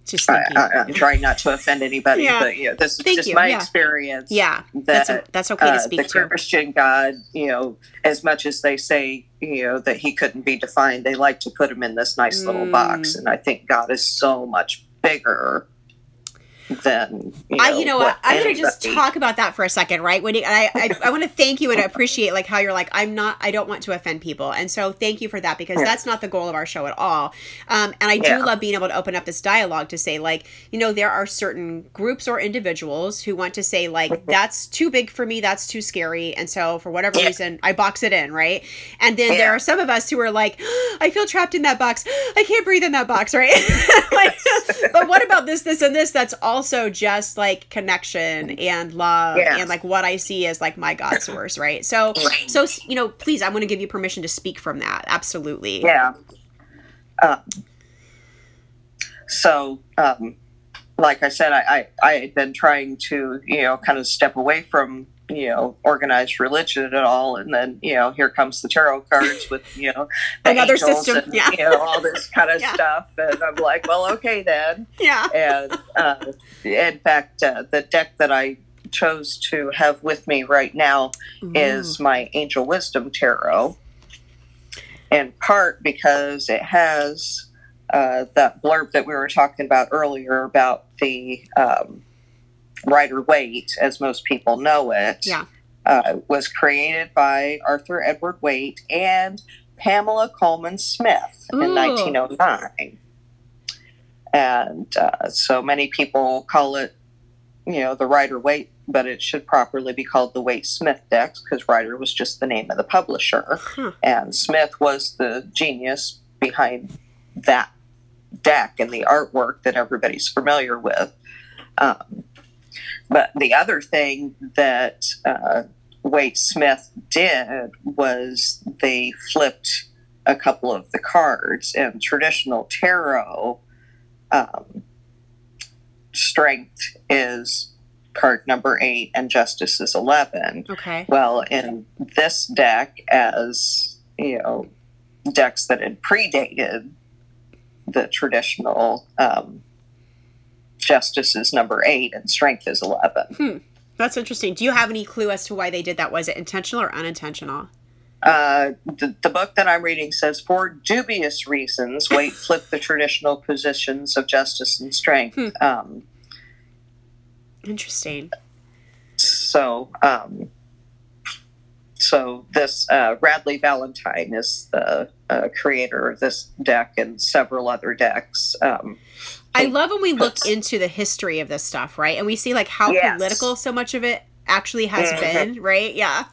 Just thinking. I, I'm trying not to offend anybody, Yeah. but you know, this is Thank just you, my yeah. experience. yeah, that that's that's okay to uh, speak the to. Christian God, you know, as much as they say, you know, that he couldn't be defined, they like to put him in this nice little Mm. box. And I think God is so much bigger than you know, I, you know what? I'm gonna just anybody- talk about that for a second, right? When you, I, I, I want to thank you and appreciate like how you're like I'm not, I don't want to offend people, and so thank you for that because Yeah. that's not the goal of our show at all. Um, and I do Yeah. love being able to open up this dialogue to say like, you know, there are certain groups or individuals who want to say like that's too big for me, that's too scary, and so for whatever Yeah. reason I box it in, right? And then there are some of us who are like, I feel trapped in that box, I can't breathe in that box, right? [laughs] like, [laughs] but what about this, this, and this? That's also just like connection and love Yes. and like what I see as like my God [laughs] source, right? So, Right. so you know, please, I'm going to give you permission to speak from that. Absolutely. Yeah. Um, so, um, like I said, I, I, I had been trying to, you know, kind of step away from, you know, organized religion at all. And then, you know, here comes the tarot cards with, you know, the Another angels system, and, yeah. you know, all this kind of [laughs] Yeah. stuff. And I'm like, well, okay then. Yeah. And uh, in fact, uh, the deck that I chose to have with me right now is my Angel Wisdom Tarot. In part because it has uh, that blurb that we were talking about earlier about the um, Rider Waite, as most people know it. Yeah. Uh, was created by Arthur Edward Waite and Pamela Colman Smith in 1909. And uh, so many people call it, you know, the Rider Waite, but it should properly be called the Waite Smith decks because Rider was just the name of the publisher. And Smith was the genius behind that deck and the artwork that everybody's familiar with. Um, but the other thing that uh, Waite Smith did was they flipped a couple of the cards in traditional tarot. Um, strength is card number eight, and justice is 11. Okay. Well, in this deck, as you know, decks that had predated the traditional um, justice is number eight and strength is 11. That's interesting. Do you have any clue as to why they did that? Was it intentional or unintentional? Uh, the, the book that I'm reading says, for dubious reasons, [laughs] Waite flipped the traditional positions of justice and strength. Hmm. Um, Interesting. so, um, so this uh, Radleigh Valentine is the uh, creator of this deck and several other decks. Um, I love when we look into the history of this stuff, right? And we see like how Yes. political so much of it actually has Mhm. been, right? Yeah.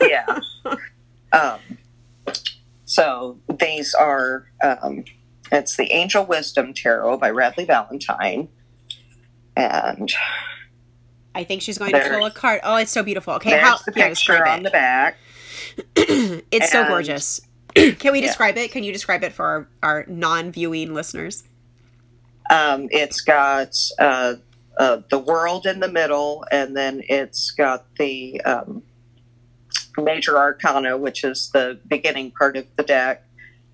yeah. [laughs] um, so these are um, it's the Angel Wisdom Tarot by Radleigh Valentine, and I think she's going to pull a card. Oh, it's so beautiful. Okay, how? the Yeah, picture on it. the back. [clears throat] it's so gorgeous. [clears throat] Can we Yeah. describe it? Can you describe it for our, our non-viewing listeners? Um, it's got uh, uh, the world in the middle, and then it's got the um, major arcana, which is the beginning part of the deck,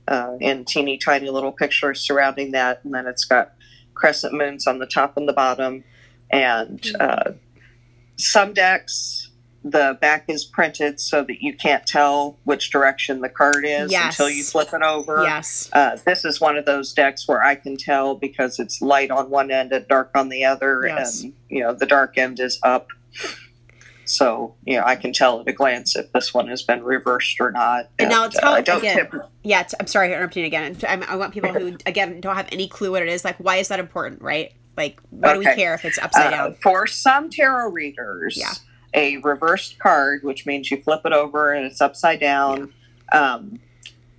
uh, and teeny tiny little pictures surrounding that. And then it's got crescent moons on the top and the bottom. And uh, some decks, the back is printed so that you can't tell which direction the card is Yes. until you flip it over. Yes. Uh, this is one of those decks where I can tell because it's light on one end and dark on the other, Yes. and you know the dark end is up. So you know I can tell at a glance if this one has been reversed or not. And now uh, tell- I don't again, tip- Yeah, t- I'm sorry for interrupting again. I'm, I want people who, again, don't have any clue what it is. Like, why is that important, right? Like, why do we care if it's upside uh, down? for some tarot readers. Yeah. A reversed card, which means you flip it over and it's upside down, um,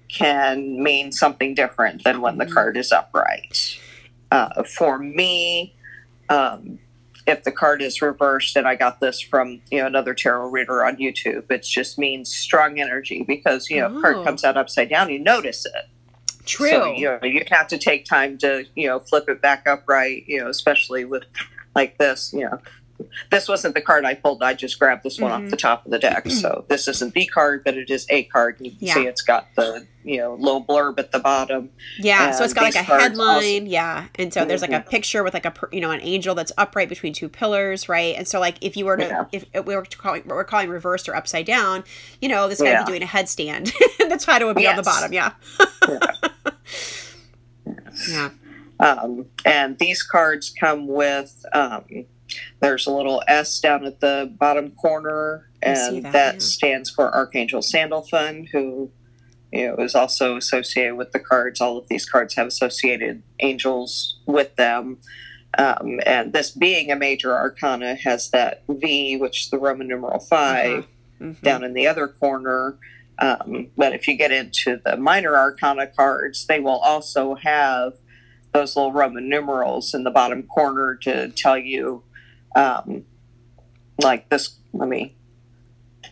can mean something different than when the Mhm. card is upright. Uh, for me, um, if the card is reversed, and I got this from you know another tarot reader on YouTube, it just means strong energy because you know if Oh. card comes out upside down, you notice it. True. So you know you have to take time to you know flip it back upright. You know, especially with like this. You know, this wasn't the card I pulled. I just grabbed this one Mhm. off the top of the deck. So this isn't the card, but it is a card. You can Yeah. see it's got the you know little blurb at the bottom. yeah, so it's got like a headline, yeah, and so there's like a Mhm. picture with like a you know an angel that's upright between two pillars, right? And so like if you were to Yeah. if, if we were to calling what we're calling reversed or upside down, you know this guy would be doing a headstand. [laughs] the title would be on the Yes. bottom, yeah, [laughs] yeah. Um, and these cards come with um, there's a little S down at the bottom corner, and that, that, yeah. stands for Archangel Sandalphon, who you know is also associated with the cards. All of these cards have associated angels with them. Um, and this being a major arcana has that V, which is the Roman numeral 5 Mhm. down in the other corner. Um, but if you get into the minor arcana cards, they will also have those little Roman numerals in the bottom corner to tell you, um, like this. Let me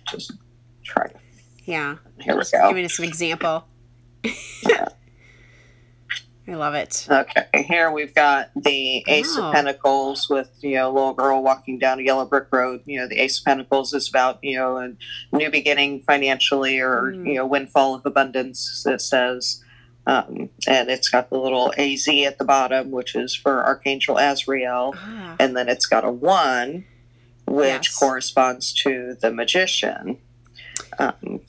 just try. Yeah. Here we go. Giving us an example. [laughs] I love it. Okay, here we've got the Ace Oh. of Pentacles with you know a little girl walking down a yellow brick road. You know the Ace of Pentacles is about you know a new beginning financially or Mm. you know windfall of abundance. It says, um, and it's got the little AZ at the bottom, which is for Archangel Azrael, Ah, and then it's got a one, which Yes. corresponds to the Magician, um,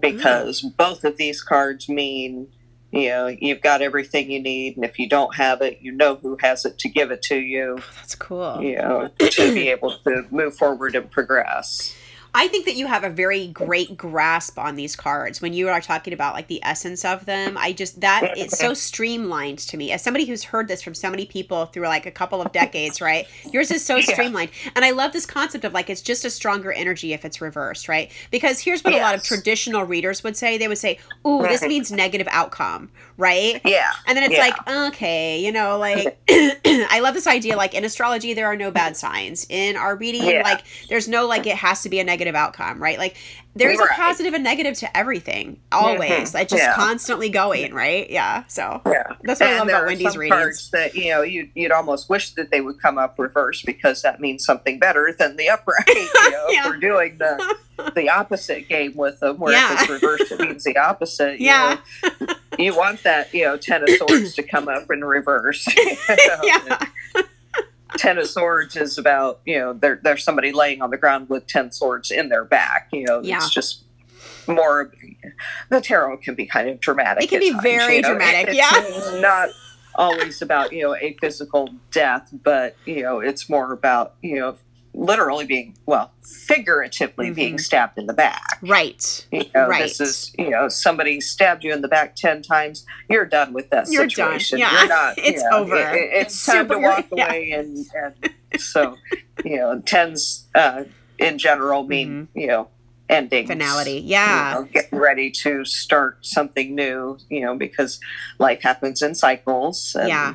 because both of these cards mean you know you've got everything you need and if you don't have it you know who has it to give it to you. Oh, that's cool. you know to be able to move forward and progress I think that you have a very great grasp on these cards when you are talking about like the essence of them. I just that it's so [laughs] streamlined to me. As somebody who's heard this from so many people through like a couple of decades, right? Yours is so [laughs] Yeah. streamlined. And I love this concept of like it's just a stronger energy if it's reversed, right? Because here's what a lot of traditional readers would say. They would say, "Ooh, this means negative outcome," right? yeah And then it's Yeah. like, okay, you know, like [laughs] [clears throat] I love this idea. Like in astrology, there are no bad signs. In our reading, Yeah. like there's no like it has to be a negative outcome, right? Like there's a positive and negative to everything, always. Mhm. Like just Yeah. constantly going, right? Yeah. So yeah that's what I love about Wendy's some readings. that you know you'd, you'd almost wish that they would come up reverse because that means something better than the upright you [laughs] know Yeah. if we're doing the [laughs] the opposite game with them where Yeah. if it's reversed it means the opposite you Yeah. know. you want that you know [coughs] ten of swords to come up in reverse [laughs] yeah. Ten of swords is about you know there, there's somebody laying on the ground with ten swords in their back you know Yeah. it's just more the tarot can be kind of dramatic It can be times, very you know. dramatic, it's yeah. [laughs] not always about you know a physical death but you know it's more about you know literally being well figuratively being Mhm. stabbed in the back Right. you know, Right. this is you know somebody stabbed you in the back ten times. You're done with that You're done. situation. Yeah. You're not. [laughs] It's you know, over. it- it- it's, It's time super- to walk [laughs] yeah. away, and, and so you know tens uh, in general mean you know ending Mm-hmm. Finality. you Yeah. know, getting ready to start something new. You know because life happens in cycles. And, Yeah.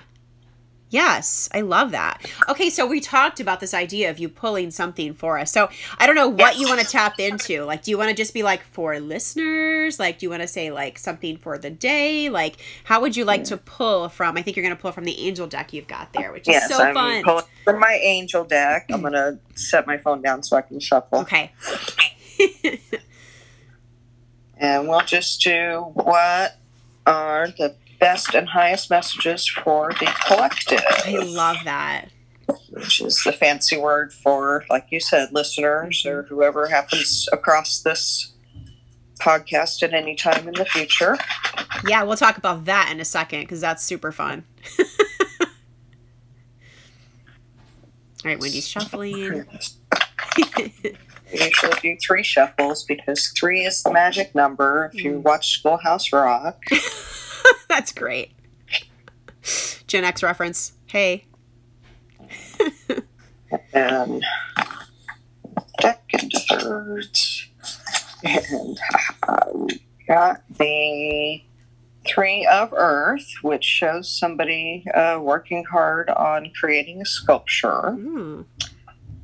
Yes, I love that. Okay, so we talked about this idea of you pulling something for us. So I don't know what yes. you want to tap into. Like, do you want to just be like for listeners? Like, do you want to say like something for the day? Like, how would you like hmm. to pull from? I think you're going to pull from the angel deck you've got there, which is yes, so I'm fun. Pulling from my angel deck. I'm going to set my phone down so I can shuffle. Okay. [laughs] and we'll just do what are the best and highest messages for the collective. I love that. Which is the fancy word for, like you said, listeners or whoever happens across this podcast at any time in the future. Yeah, we'll talk about that in a second because that's super fun. [laughs] All right, Wendy's shuffling. [laughs] We usually do three shuffles because three is the magic number if you mm. watch Schoolhouse Rock. [laughs] [laughs] That's great. Gen X reference. Hey. and second, thirds. And we got the Three of Earth, which shows somebody uh, working hard on creating a sculpture. Mm.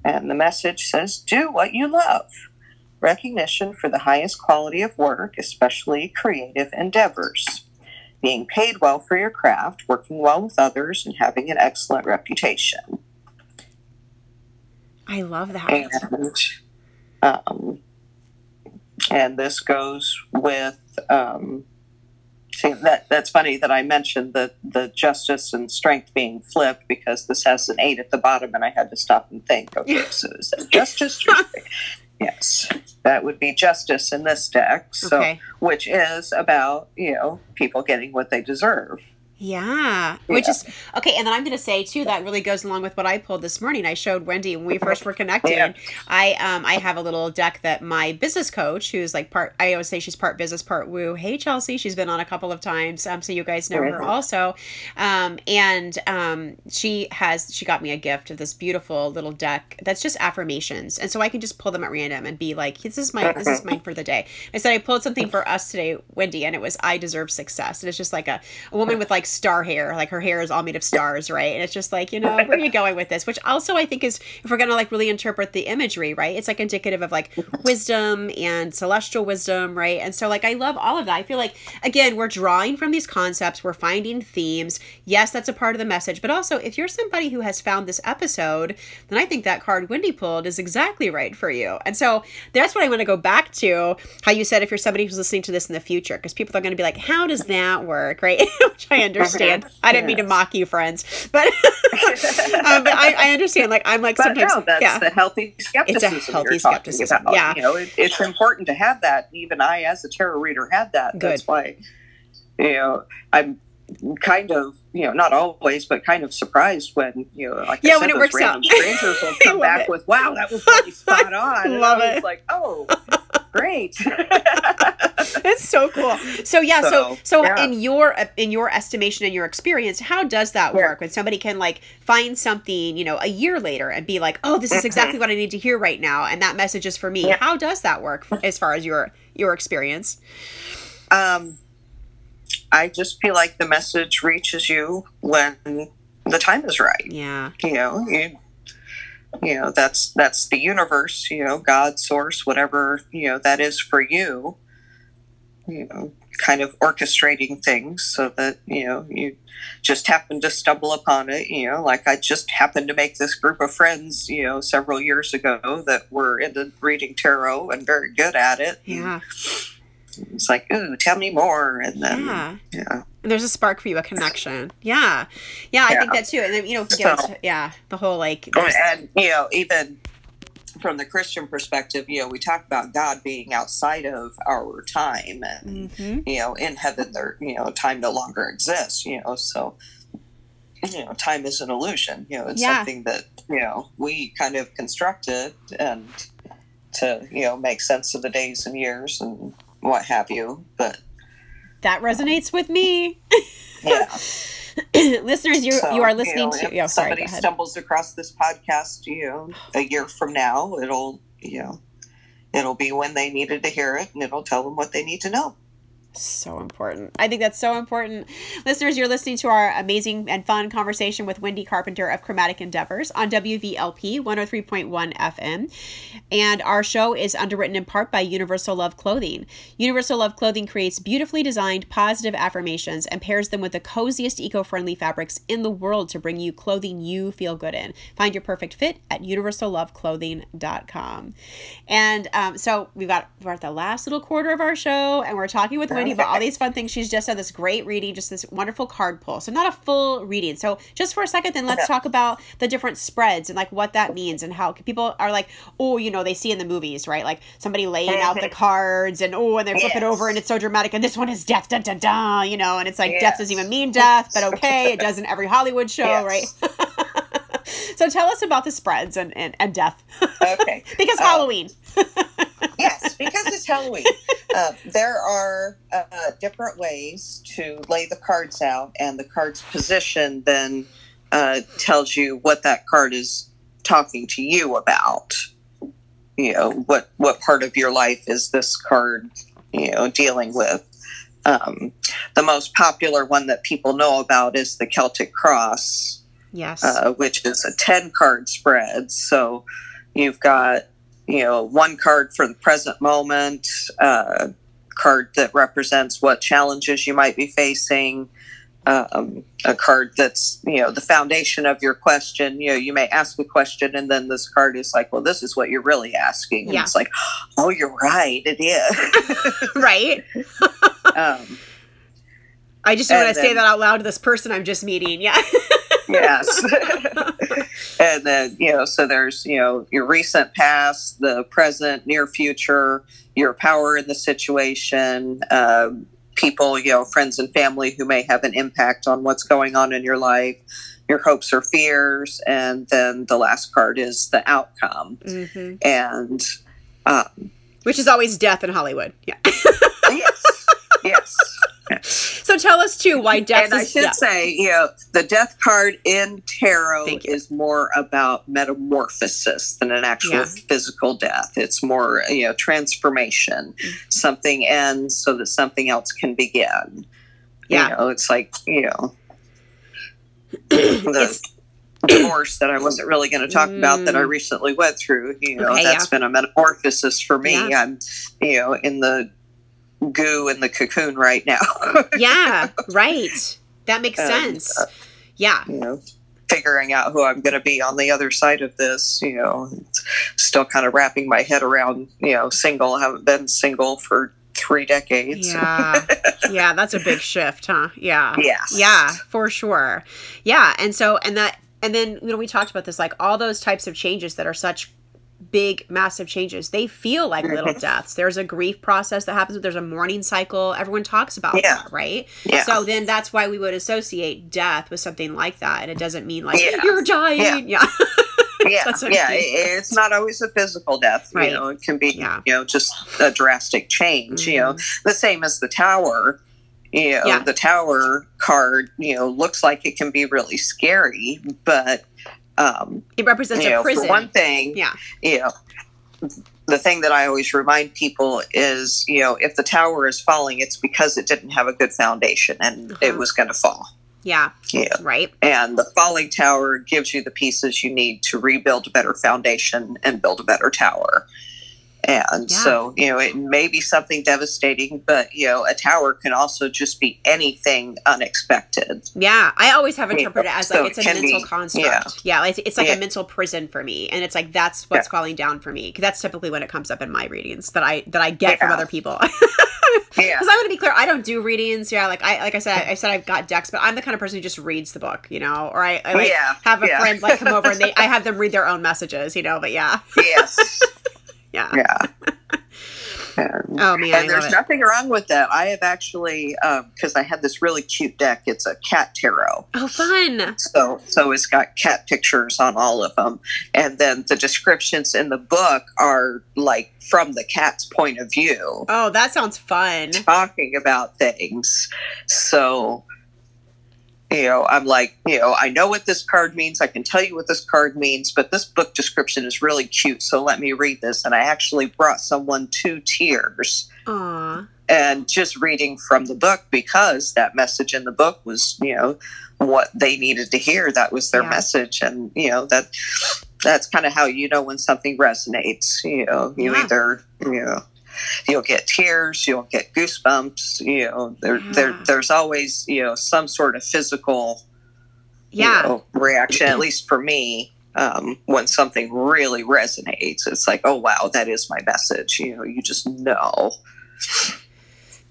And the message says, Do what you love. Recognition for the highest quality of work, especially creative endeavors. Being paid well for your craft, working well with others, and having an excellent reputation. I love that. And, um, and this goes with um, See, that that's funny that I mentioned the the justice and strength being flipped because this has an eight at the bottom, and I had to stop and think. Okay, [laughs] so is that justice? Yes, that would be justice in this deck. So, okay. which is about you know people getting what they deserve. Yeah, which yeah. is okay. And then I'm going to say too that really goes along with what I pulled this morning. I showed Wendy when we first were connected. Yeah. I um I have a little deck that my business coach, who's like part, I always say she's part business, part woo. Hey Chelsea, she's been on a couple of times. Um, so you guys know her also. Um, and um, she has she got me a gift of this beautiful little deck that's just affirmations, and so I can just pull them at random and be like, this is my this is mine for the day. I said I pulled something for us today, Wendy, and it was I deserve success, and it's just like a, a woman with like star hair. Like her hair is all made of stars, right? And it's just like, you know, where are you [laughs] going with this? Which also I think is, if we're going to like really interpret the imagery, right? It's like indicative of like wisdom and celestial wisdom, right? And so, like, I love all of that. I feel like, again, we're drawing from these concepts, we're finding themes. Yes, that's a part of the message. But also, if you're somebody who has found this episode, then I think that card Wendy pulled is exactly right for you. And so that's what I want to go back to how you said if you're somebody who's listening to this in the future, because people are going to be like, how does that work, [laughs] right? Which I understand. [laughs] I didn't mean to mock you, friends, but, [laughs] um, but I, I, understand. Like I'm like but sometimes no, that's yeah. the healthy skepticism. It's a healthy skepticism. About. Yeah, you know, it, it's important to have that. Even I, as a tarot reader, had that. Good. That's why, you know, I'm kind of you know not always but kind of surprised when you know like yeah I when it works out strangers will [laughs] come back it. with wow that was really spot on love and it like oh great [laughs] it's so cool so yeah so so, so yeah. in your in your estimation and your experience how does that work when somebody can like find something you know a year later and be like oh this is mm-hmm. exactly what i need to hear right now and that message is for me yeah. how does that work as far as your your experience um I just feel like the message reaches you when the time is right. Yeah. You know, you, you know, that's that's the universe, you know, God source, whatever, you know, that is for you. You know, kind of orchestrating things so that, you know, you just happen to stumble upon it, you know, like I just happened to make this group of friends, you know, several years ago that were into reading tarot and very good at it. Yeah. And, it's like, ooh, tell me more. And then, yeah. yeah. There's a spark for you, a connection. Yeah. Yeah, I yeah. think that too. And then, you know, so, yeah, the whole like. And, you know, even from the Christian perspective, you know, we talk about God being outside of our time and, mm-hmm. you know, in heaven, there, you know, time no longer exists, you know, so, you know, time is an illusion, you know, it's yeah. something that, you know, we kind of constructed and to, you know, make sense of the days and years and, what have you. But that resonates with me. Yeah. [laughs] Listeners, you so, you are listening you know, to. Oh, sorry, somebody stumbles across this podcast, you know, a year from now, it'll you know, it'll be when they needed to hear it, and it'll tell them what they need to know. So important. I think that's so important. Listeners, you're listening to our amazing and fun conversation with Wendy Carpenter of Chromatic Endeavors on WVLP 103.1 FM. And our show is underwritten in part by Universal Love Clothing. Universal Love Clothing creates beautifully designed positive affirmations and pairs them with the coziest eco friendly fabrics in the world to bring you clothing you feel good in. Find your perfect fit at universalloveclothing.com. And um, so we've got, we're at the last little quarter of our show and we're talking with Wendy about all these fun things. She's just had this great reading, just this wonderful card pull. So not a full reading. So just for a second, then let's talk about the different spreads and like what that means and how people are like, oh, you know, they see in the movies, right? Like somebody laying out the cards and oh, and they flip yes. it over and it's so dramatic. And this one is death, dun dun dun, you know, and it's like yes. death doesn't even mean death, but [laughs] okay, it does in every Hollywood show, yes. right? [laughs] so tell us about the spreads and, and, and death. Okay. [laughs] because um, Halloween. Because it's Halloween. [laughs] Uh, there are uh, different ways to lay the cards out, and the card's position then uh, tells you what that card is talking to you about. You know what what part of your life is this card, you know, dealing with. Um, the most popular one that people know about is the Celtic Cross. Yes, uh, which is a ten card spread. So you've got you know, one card for the present moment, uh, card that represents what challenges you might be facing, um, a card that's, you know, the foundation of your question. You know, you may ask a question and then this card is like, well, this is what you're really asking. And yeah. it's like, oh, you're right, it is. [laughs] right. um, I just want to say that out loud to this person I'm just meeting. Yeah. [laughs] yes. [laughs] and then, you know, so there's, you know, your recent past, the present, near future, your power in the situation, uh, people, you know, friends and family who may have an impact on what's going on in your life, your hopes or fears. And then the last card is the outcome. Mm-hmm. And, um, which is always death in Hollywood. Yeah. yes. Yes. [laughs] So tell us too why death. And I should yeah. say, you know, the death card in tarot is more about metamorphosis than an actual yeah. physical death. It's more, you know, transformation. Mm-hmm. Something ends so that something else can begin. Yeah, you know, it's like you know. [coughs] the divorce that I wasn't really going to talk mm. about that I mm. recently went through. You know, okay, that's yeah. been a metamorphosis for me. I'm, you know, in the goo in the cocoon right now. [laughs] yeah, right. That makes and, sense. Uh, yeah. You know, figuring out who I'm going to be on the other side of this, you know, still kind of wrapping my head around, you know, single. I haven't been single for three decades. Yeah. [laughs] yeah, that's a big shift, huh? Yeah. Yes. Yeah, for sure. Yeah, and so and that and then you know we talked about this like all those types of changes that are such big massive changes they feel like little mm-hmm. deaths there's a grief process that happens there's a mourning cycle everyone talks about yeah. that right yeah. so then that's why we would associate death with something like that and it doesn't mean like yeah. you're dying yeah, [laughs] yeah. yeah, yeah. it's not always a physical death. Right. You know, it can be, yeah. you know, just a drastic change. Mm-hmm. You know, mm-hmm. the same as the tower. You know, yeah. the tower card. You know, looks like it can be really scary, but um, it represents a know, prison. For one thing, yeah, you know, the thing that I always remind people is, you know, if the tower is falling, it's because it didn't have a good foundation and uh-huh. it was going to fall. Yeah. Yeah. Right. And the falling tower gives you the pieces you need to rebuild a better foundation and build a better tower. And yeah. so, you know, it may be something devastating, but, you know, a tower can also just be anything unexpected. Yeah. I always have interpreted it as so like it's a mental be, construct. Yeah. yeah it's, it's like yeah. a mental prison for me. And it's like that's what's yeah. falling down for me. Because that's typically when it comes up in my readings that I that I get from other people. [laughs] yeah. Because I'm going to be clear, I don't do readings. Yeah, like I like I said, I, I, said I've got decks, but I'm the kind of person who just reads the book, you know, or I, I like, yeah. have a friend like come over and they [laughs] I have them read their own messages, you know. But yeah, yes, yeah. Yeah. [laughs] And, oh man! And there's nothing wrong with that. I have actually because um, I had this really cute deck. It's a cat tarot. Oh, fun! So so it's got cat pictures on all of them, and then the descriptions in the book are like from the cat's point of view. Oh, that sounds fun! Talking about things. So you know, I'm like, you know, I know what this card means. I can tell you what this card means, but this book description is really cute. So let me read this. And I actually brought someone to tears. Aw. And just reading from the book because that message in the book was, you know, what they needed to hear. That was their Yeah. message. And, you know, that that's kind of how you know when something resonates. You know, you Yeah. either, you know, you'll get tears, you'll get goosebumps, you know, there, there there's always, you know, some sort of physical you Yeah. know, reaction, at least for me, um, when something really resonates. It's like, oh, wow, that is my message. You know, you just know.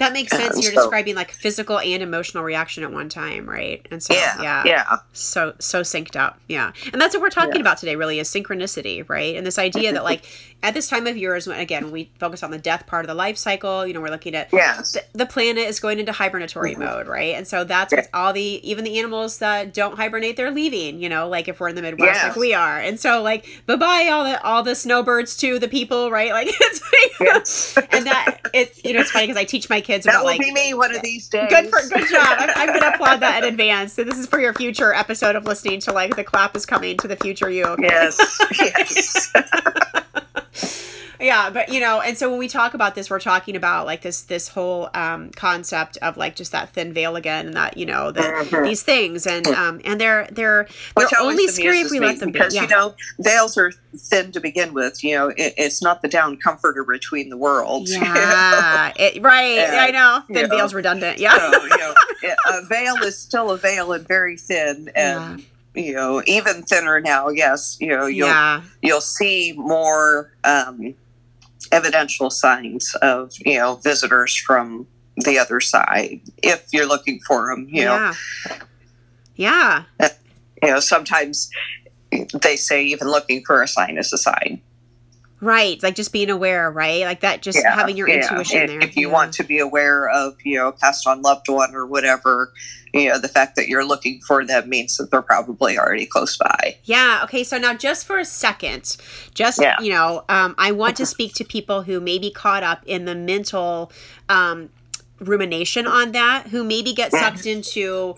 That makes sense. And You're so- describing like physical and emotional reaction at one time, right? And so Yeah. yeah. Yeah. so so synced up yeah and that's what we're talking Yeah. about today really is synchronicity right and this idea that like [laughs] at this time of year is when again we focus on the death part of the life cycle you know we're looking at Yes. the, the planet is going into hibernatory Mhm. mode right and so that's Yeah. all the even the animals that don't hibernate they're leaving you know like if we're in the midwest Yes. like we are and so like bye-bye all the all the snowbirds to the people right like [laughs] it's Yes. and that it you know it's funny because i teach my kids that about will like be me one of these days. Good for good job. I'm, I'm gonna applaud that in [laughs] advance. So this is for your future episode of listening to like the clap is coming to the future you. Okay? Yes. [laughs] Yes. [laughs] Yeah, but you know, and so when we talk about this, we're talking about like this this whole um, concept of like just that thin veil again, and that you know the, Mhm. these things, and um, and they're they're they're Which only scary if we let them be. because Yeah. you know veils are thin to begin with. You know, it, it's not the down comforter between the worlds. [laughs] you know? yeah, it, right. And, I know. you Thin know, veil's redundant. Yeah. so you know, a veil is still a veil and very thin, and you know, even thinner now. Yes, you know, you'll yeah. you'll see more um, evidential signs of you know visitors from the other side if you're looking for them. You know, Yeah. Yeah. you know, sometimes they say even looking for a sign is a sign. Right. Like just being aware, right? Like that just Yeah, having your yeah. intuition there. If you Yeah. want to be aware of, you know, passed on loved one or whatever, you know, the fact that you're looking for them means that they're probably already close by. Yeah. Okay. So now, just for a second, just you know, um, I want to speak to people who may be caught up in the mental um, rumination on that, who maybe get sucked into.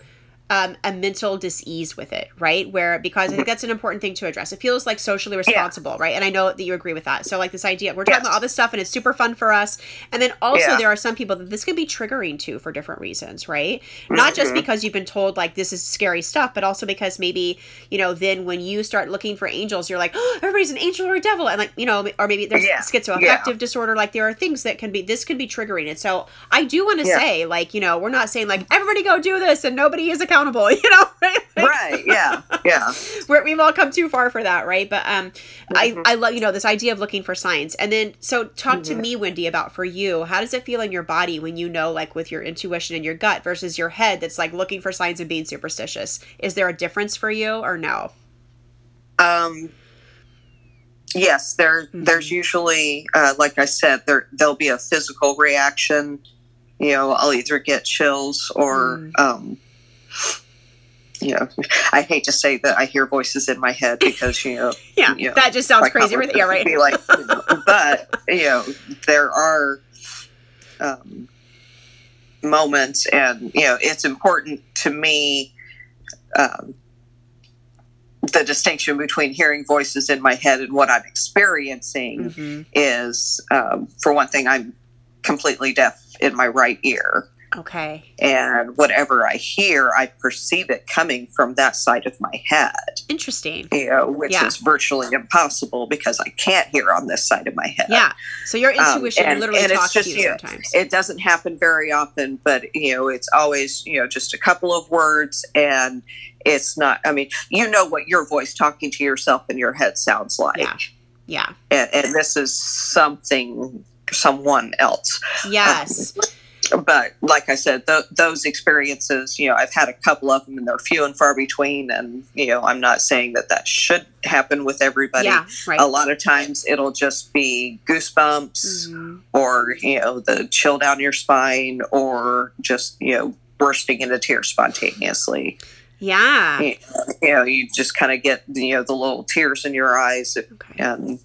Um, a mental disease with it, right? Where because I think that's an important thing to address. It feels like socially responsible, right? And I know that you agree with that. So like this idea, we're talking about all this stuff, and it's super fun for us. And then also Yeah. there are some people that this can be triggering to for different reasons, right? Not just Mhm. because you've been told like this is scary stuff, but also because maybe you know then when you start looking for angels, you're like, oh, everybody's an angel or a devil, and like you know, or maybe there's Yeah. schizoaffective Yeah. disorder. Like there are things that can be this can be triggering, and so I do want to Yeah. say like you know we're not saying like everybody go do this and nobody is accountable, [laughs] you know, right? Like, Right. Yeah. Yeah. [laughs] we're, we've all come too far for that, right? But um, I Mhm. I love you know this idea of looking for signs, and then so talk to Mhm. me, Wendy, about for you. How does it feel in your body when you know, like with your intuition and your gut versus your head that's like looking for signs and being superstitious? Is there a difference for you or no? Um, yes, there. Mhm. There's usually, uh, like I said, there there'll be a physical reaction. You know, I'll either get chills or, Mm. um, you know, I hate to say that I hear voices in my head because you know, [laughs] Yeah, Yeah. that just sounds crazy. Everything, [laughs] yeah, right. Be like, you know, but you know, there are um, moments, and you know, it's important to me. Um, the distinction between hearing voices in my head and what I'm experiencing Mhm. is, um, for one thing, I'm completely deaf in my right ear. Okay, And whatever I hear, I perceive it coming from that side of my head, interesting. you know, which Yeah. is virtually impossible because I can't hear on this side of my head. Yeah, so your Um, intuition and- literally and talks just, to you you know, sometimes. It doesn't happen very often, but you know, it's always, you know, just a couple of words and it's not I mean, you know what your voice talking to yourself in your head sounds like. Yeah. yeah, And, and this is something someone else. yes, [laughs] But like I said, th- those experiences, you know, I've had a couple of them and they're few and far between. And, you know, I'm not saying that that should happen with everybody. yeah, right. A lot of times it'll just be goosebumps Mhm. or, you know, the chill down your spine or just, you know, bursting into tears spontaneously. Yeah. You you know, you just kind of get, you know, the little tears in your eyes Okay. and,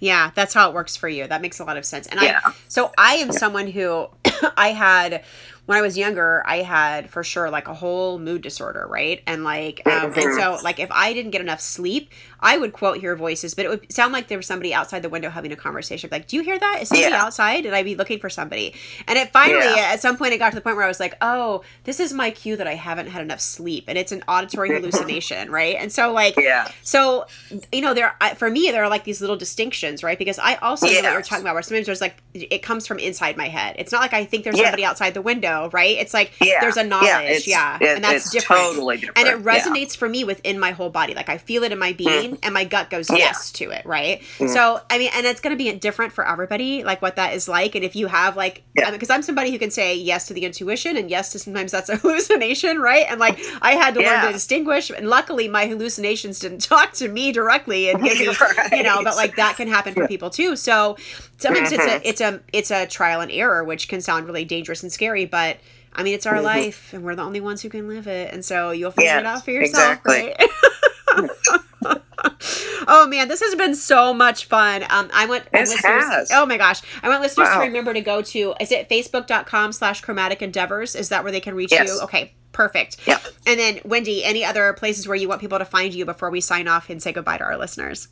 Yeah, that's how it works for you. That makes a lot of sense. And I. So I am someone who [coughs] I had when I was younger, I had for sure like a whole mood disorder, right? And like, um, and so like if I didn't get enough sleep, I would quote hear voices, but it would sound like there was somebody outside the window having a conversation. Like, do you hear that? Is somebody Yeah. outside? And I'd be looking for somebody. And it finally, Yeah. at some point, it got to the point where I was like, oh, this is my cue that I haven't had enough sleep, and it's an auditory [laughs] hallucination, right? And so like, Yeah. so, you know, there for me there are like these little distinctions, right? Because I also know what you're talking about. Where sometimes there's like it comes from inside my head. It's not like I think there's Yeah. somebody outside the window, right? It's like Yeah. there's a knowledge, yeah, it's- it- and that's different. Totally different. And it yeah. resonates for me within my whole body. Like I feel it in my being, and my gut goes Yeah. yes to it, right? Mm. So I mean, and it's going to be different for everybody, like what that is like. And if you have like, Yeah. because I'm somebody who can say yes to the intuition and yes to sometimes that's a [laughs] hallucination, right? And like I had to learn to distinguish. And luckily, my hallucinations didn't [laughs] talk to me directly and give [laughs] me, Right. you know. But like that can happen for Yeah. people too. So sometimes Mhm. it's a it's a it's a trial and error, which can sound really dangerous and scary, but. I mean, it's our Mhm. life, and we're the only ones who can live it, and so you'll figure Yes, it out for yourself, exactly. right? [laughs] oh man, this has been so much fun. Um, I want It listeners. has. Oh my gosh, I want listeners to remember to go to. Is it facebook.com slash chromatic endeavors? Is that where they can reach Yes. you? Okay, perfect. Yep. And then Wendy, any other places where you want people to find you before we sign off and say goodbye to our listeners?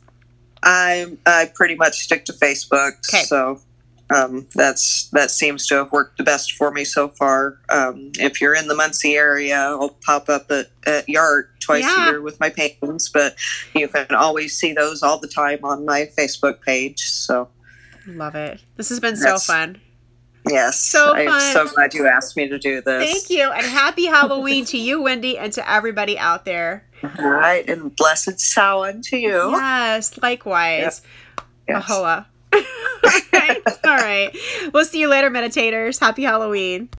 I I pretty much stick to Facebook, Okay. so um, that's that seems to have worked the best for me so far. Um, if you're in the Muncie area, I'll pop up at, at Yard twice Yeah. a year with my paintings, but you can always see those all the time on my Facebook page. So Love it. This has been so That's- fun. yes, So I'm fun. so glad you asked me to do this. Thank you, and happy Halloween to you, Wendy, and to everybody out there. All right, and blessed Samhain to you. Yes, likewise. Yes. Ahoa. [laughs] All right. We'll see you later, meditators. Happy Halloween.